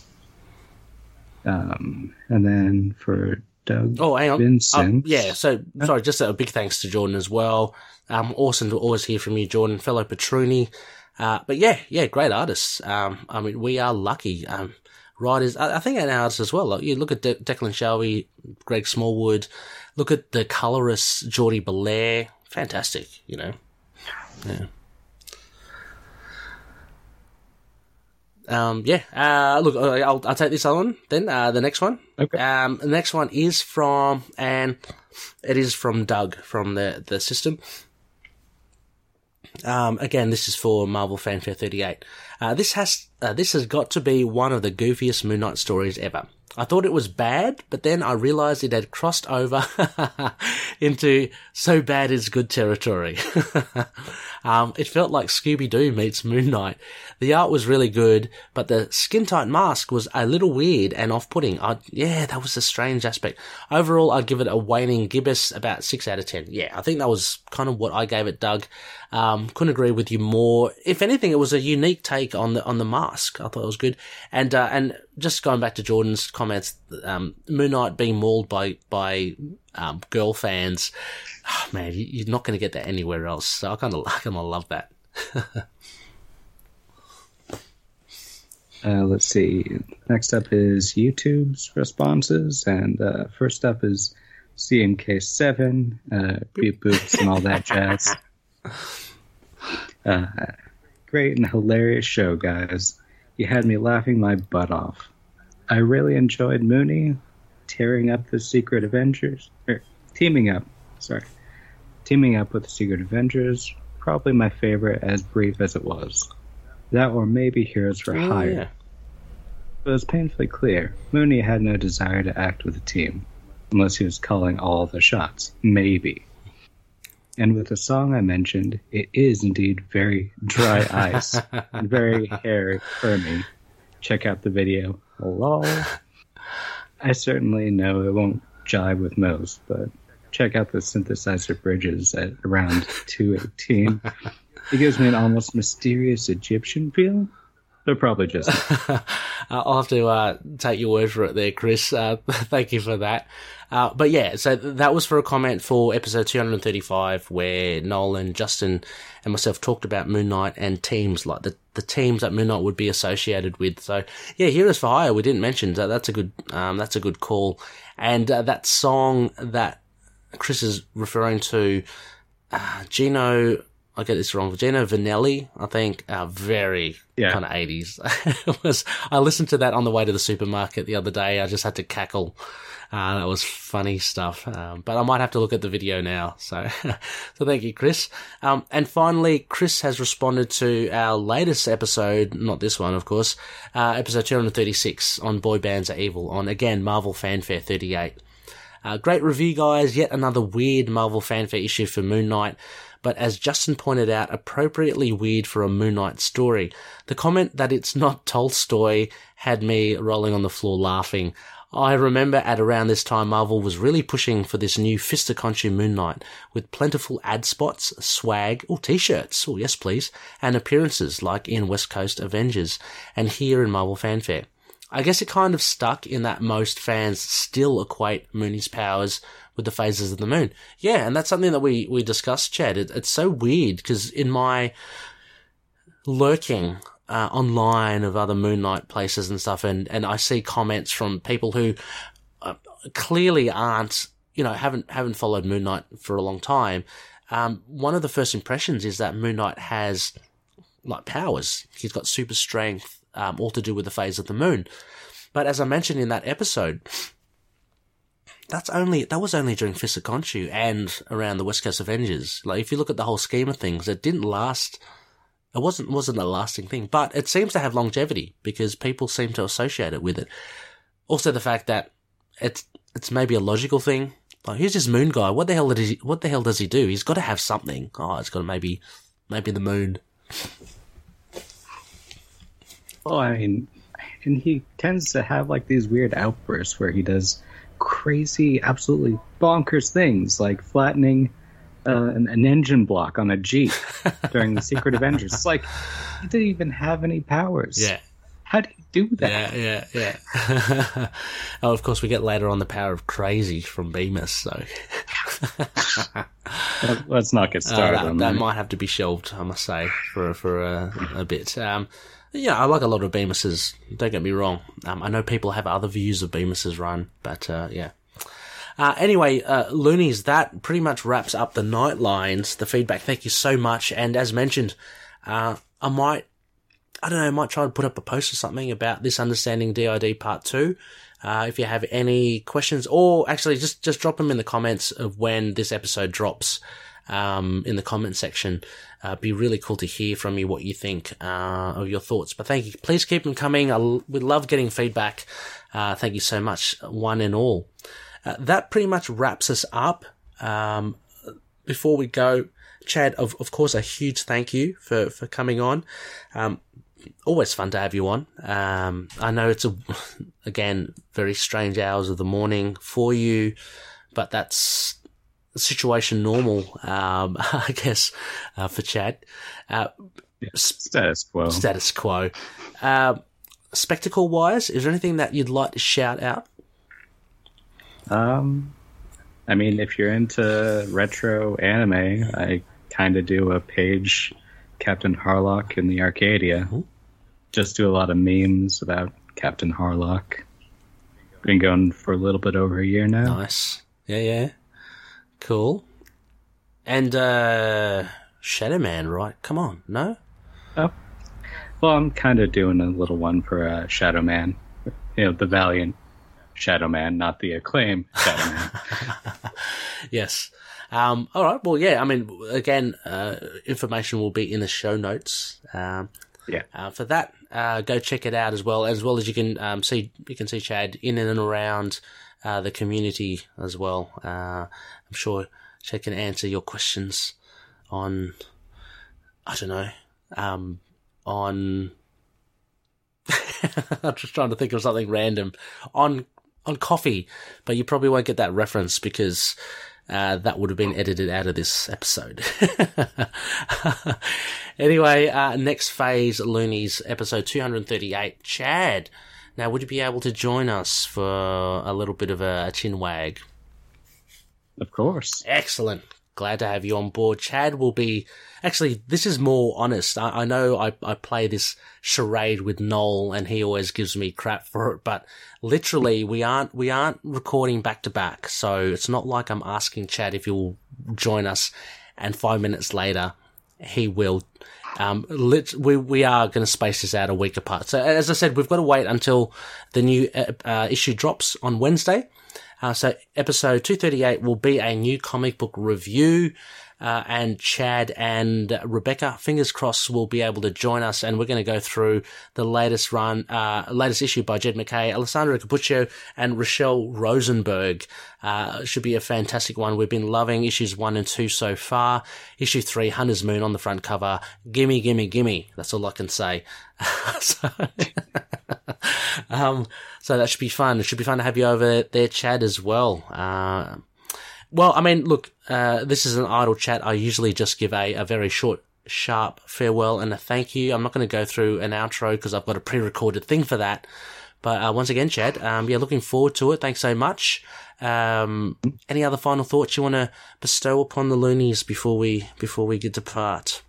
Um, and then for Doug Oh, hang on. Vincent, Uh, yeah, so sorry, just a big thanks to Jordan as well. Um, awesome to always hear from you, Jordan, fellow Patroonie. Uh, but yeah, yeah, great artists. Um, I mean, we are lucky. Um, writers, I, I think our artists as well. Like, you look at De- Declan Shalvey, Greg Smallwood, look at the colorists, Jordie Bellaire. Fantastic, you know. Yeah. Um, yeah, uh, look, uh, I'll, I'll take this other one then, uh, the next one. Okay. Um, the next one is from, and it is from Doug from the, the system. Um, again, this is for Marvel Fanfare 38. Uh, this has, uh, this has got to be one of the goofiest Moon Knight stories ever. I thought it was bad, but then I realized it had crossed over into so bad is good territory. um, it felt like Scooby Doo meets Moon Knight. The art was really good, but the skin tight mask was a little weird and off putting. Yeah, that was a strange aspect. Overall, I'd give it a waning gibbous about 6 out of 10. Yeah, I think that was kind of what I gave it, Doug. Um, couldn't agree with you more. If anything, it was a unique take on the, on the mask. I thought it was good. And, uh, and just going back to Jordan's comments, um, Moon Knight being mauled by, by, um, girl fans. Oh, man, you, you're not going to get that anywhere else. So I kind of, I kind of love that. Uh, let's see. Next up is YouTube's responses, and uh, first up is CMK7, uh, beep boops, and all that jazz. Uh, great and hilarious show, guys. You had me laughing my butt off. I really enjoyed Mooney tearing up the Secret Avengers, or teaming up. Sorry, teaming up with the Secret Avengers. Probably my favorite, as brief as it was. That or maybe Heroes for Oh, Hire. yeah. It was painfully clear Mooney had no desire to act with the team, unless he was calling all the shots. Maybe. And with the song I mentioned, it is indeed very dry ice and very hair firmy. Check out the video. Lol. I certainly know it won't jive with most, but check out the synthesizer bridges at around 218. It gives me an almost mysterious Egyptian feel. They're probably just I'll have to uh, take your word for it there, Chris. Uh, thank you for that. Uh, but yeah, so that was for a comment for episode 235 where Nolan, Justin, and myself talked about Moon Knight and teams, like the, the teams that Moon Knight would be associated with. So yeah, Heroes for Hire, we didn't mention, so that's a good, um, that's a good call. And uh, that song that Chris is referring to, uh, Gino, I get this wrong, Gino Vannelli, I think, uh, very Yeah. kind of 80s. was, I listened to that on the way to the supermarket the other day. I just had to cackle. Uh, that was funny stuff. Um, but I might have to look at the video now. So, so thank you, Chris. Um, and finally, Chris has responded to our latest episode, not this one, of course, uh, episode 236 on Boy Bands Are Evil on, again, Marvel Fanfare 38. Uh, great review, guys. Yet another weird Marvel fanfare issue for Moon Knight. But as Justin pointed out, appropriately weird for a Moon Knight story. The comment that it's not Tolstoy had me rolling on the floor laughing. I remember at around this time Marvel was really pushing for this new Fist of Khonshu Moon Knight with plentiful ad spots, swag, or t-shirts, oh yes please, and appearances like in West Coast Avengers and here in Marvel Fanfare. I guess it kind of stuck in that most fans still equate Mooney's powers with the phases of the moon. Yeah, and that's something that we, we discussed, Chad. It, it's so weird because in my lurking uh, online of other Moon Knight places and stuff, and, and I see comments from people who uh, clearly aren't, you know, haven't haven't followed Moon Knight for a long time. Um, one of the first impressions is that Moon Knight has like powers. He's got super strength, um, all to do with the phase of the moon. But as I mentioned in that episode, that's only that was only during Fist of Khonshu and around the West Coast Avengers. Like if you look at the whole scheme of things, it didn't last. It wasn't wasn't a lasting thing, but it seems to have longevity because people seem to associate it with it. Also, the fact that it's it's maybe a logical thing. Like who's this moon guy? What the hell does he? What the hell does he do? He's got to have something. Oh, it's got to maybe maybe the moon. Well, I mean, and he tends to have like these weird outbursts where he does crazy, absolutely bonkers things, like flattening uh, an, an engine block on a jeep during the Secret Avengers. It's like he didn't even have any powers. Yeah. How do you do that? Yeah, yeah, yeah. oh, of course, we get later on the power of crazy from Bemis, so Let- Let's not get uh, started that, on that that. might have to be shelved, I must say, for for a, a bit. Um, yeah, I like a lot of Bemis's. Don't get me wrong. Um, I know people have other views of Bemis's run, but uh, yeah. Uh, anyway, uh, Loonies, that pretty much wraps up the night lines, the feedback. Thank you so much. And as mentioned, uh, I might, I don't know, I might try to put up a post or something about this understanding DID part two. Uh, if you have any questions, or actually just, just drop them in the comments of when this episode drops, um, in the comment section. Uh, be really cool to hear from you what you think, uh, of your thoughts. But thank you. Please keep them coming. I l- we love getting feedback. Uh, thank you so much, one and all. Uh, that pretty much wraps us up. Um, before we go, Chad, of, of course, a huge thank you for, for coming on. Um, always fun to have you on. Um, I know it's a, again, very strange hours of the morning for you, but that's situation normal, um, I guess, uh, for Chad. Uh, Status quo. status quo. Uh, spectacle wise, is there anything that you'd like to shout out? Um, I mean, if you're into retro anime, I kind of do a page Captain Harlock in the Arcadia. Just do a lot of memes about Captain Harlock. Been going for a little bit over a year now. Nice. Yeah, yeah. Cool. And, uh, Shadow Man, right? Come on, no? Oh. Well, I'm kind of doing a little one for uh, Shadow Man. You know, the valiant Shadow Man, not the acclaim Shadow Man. Yes. Um, all right. Well, yeah. I mean, again, uh, information will be in the show notes. Um, Yeah. Uh, for that, uh, go check it out as well. As well as you can um, see, you can see Chad in and around uh, the community as well. I'm sure Chad can answer your questions on, I don't know, um, on. I'm just trying to think of something random on on coffee, but you probably won't get that reference because uh, that would have been edited out of this episode. anyway, uh, next phase, Loonies, episode 238. Chad, now would you be able to join us for a little bit of a, a chin wag? Of course. Excellent. Glad to have you on board. Chad will be, actually, this is more honest. I, I know I, I play this charade with Noel and he always gives me crap for it, but literally we aren't, we aren't recording back to back. So it's not like I'm asking Chad if he'll join us and five minutes later he will. Um, lit, we, we are going to space this out a week apart. So as I said, we've got to wait until the new uh, uh, issue drops on Wednesday. Uh, so episode 238 will be a new comic book review. Uh, and Chad and Rebecca, fingers crossed, will be able to join us, and we're going to go through the latest run, uh, latest issue by Jed MacKay, Alessandro Cappuccio, and Rachelle Rosenberg. Uh, should be a fantastic one. We've been loving issues one and two so far. Issue three, Hunter's Moon on the front cover. Gimme, gimme, gimme. That's all I can say. so, um, so that should be fun. It should be fun to have you over there, Chad, as well. Uh, well, I mean, look, uh, this is an idle chat. I usually just give a, a very short, sharp farewell and a thank you. I'm not going to go through an outro because I've got a pre-recorded thing for that. But uh, once again, Chad, um, yeah, looking forward to it. Thanks so much. Um, any other final thoughts you want to bestow upon the loonies before we before we depart?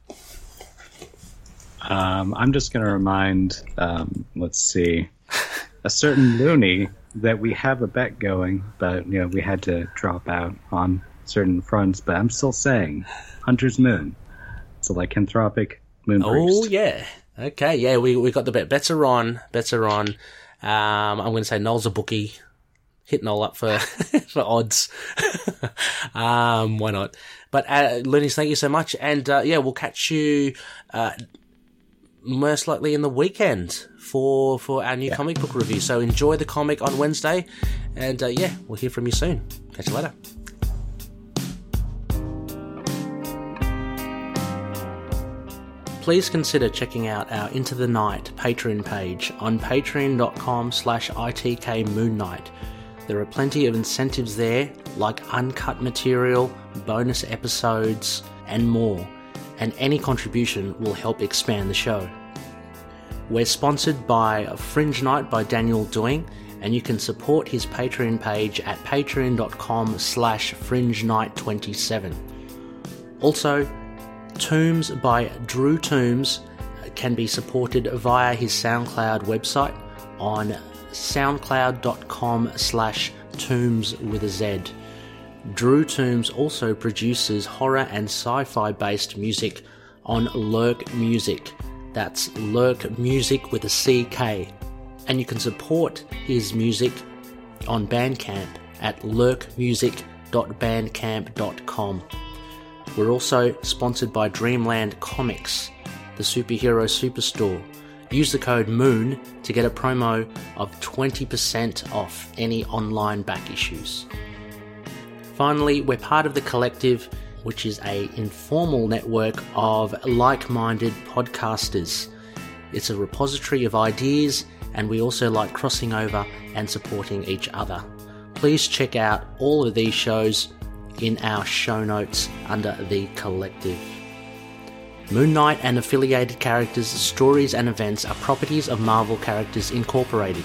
Um, I'm just going to remind, um, let's see, a certain loony that we have a bet going, but you know we had to drop out on certain fronts. But I'm still saying, Hunter's Moon. It's a lycanthropic moon Oh priest. yeah. Okay, yeah, we we got the bet. Bets are on. Bets are on. Um, I'm going to say Noel's a bookie. Hit Noel up for for odds. um, why not? But uh, Loonies, thank you so much, and uh, yeah, we'll catch you uh, most likely in the weekend for for our new comic book review. So enjoy the comic on Wednesday, and uh, yeah, we'll hear from you soon. Catch you later. please consider checking out our Into the Night Patreon page on patreon.com slash itkmoonnight. There are plenty of incentives there, like uncut material, bonus episodes, and more, and any contribution will help expand the show. We're sponsored by Fringe Knight by Daniel Doing, and you can support his Patreon page at patreon.com slash fringenight27. Also, Tombs by Drew Tombs can be supported via his SoundCloud website on soundcloud.com slash tombs with a Z. Drew Tombs also produces horror and sci-fi based music on Lurk Music. That's Lurk Music with a CK. And you can support his music on Bandcamp at lurkmusic.bandcamp.com. We're also sponsored by Dreamland Comics, the superhero superstore. Use the code MOON to get a promo of 20% off any online back issues. Finally, we're part of the collective, which is a informal network of like-minded podcasters. It's a repository of ideas, and we also like crossing over and supporting each other. Please check out all of these shows in our show notes under the collective. Moon Knight and affiliated characters, stories, and events are properties of Marvel Characters Incorporated.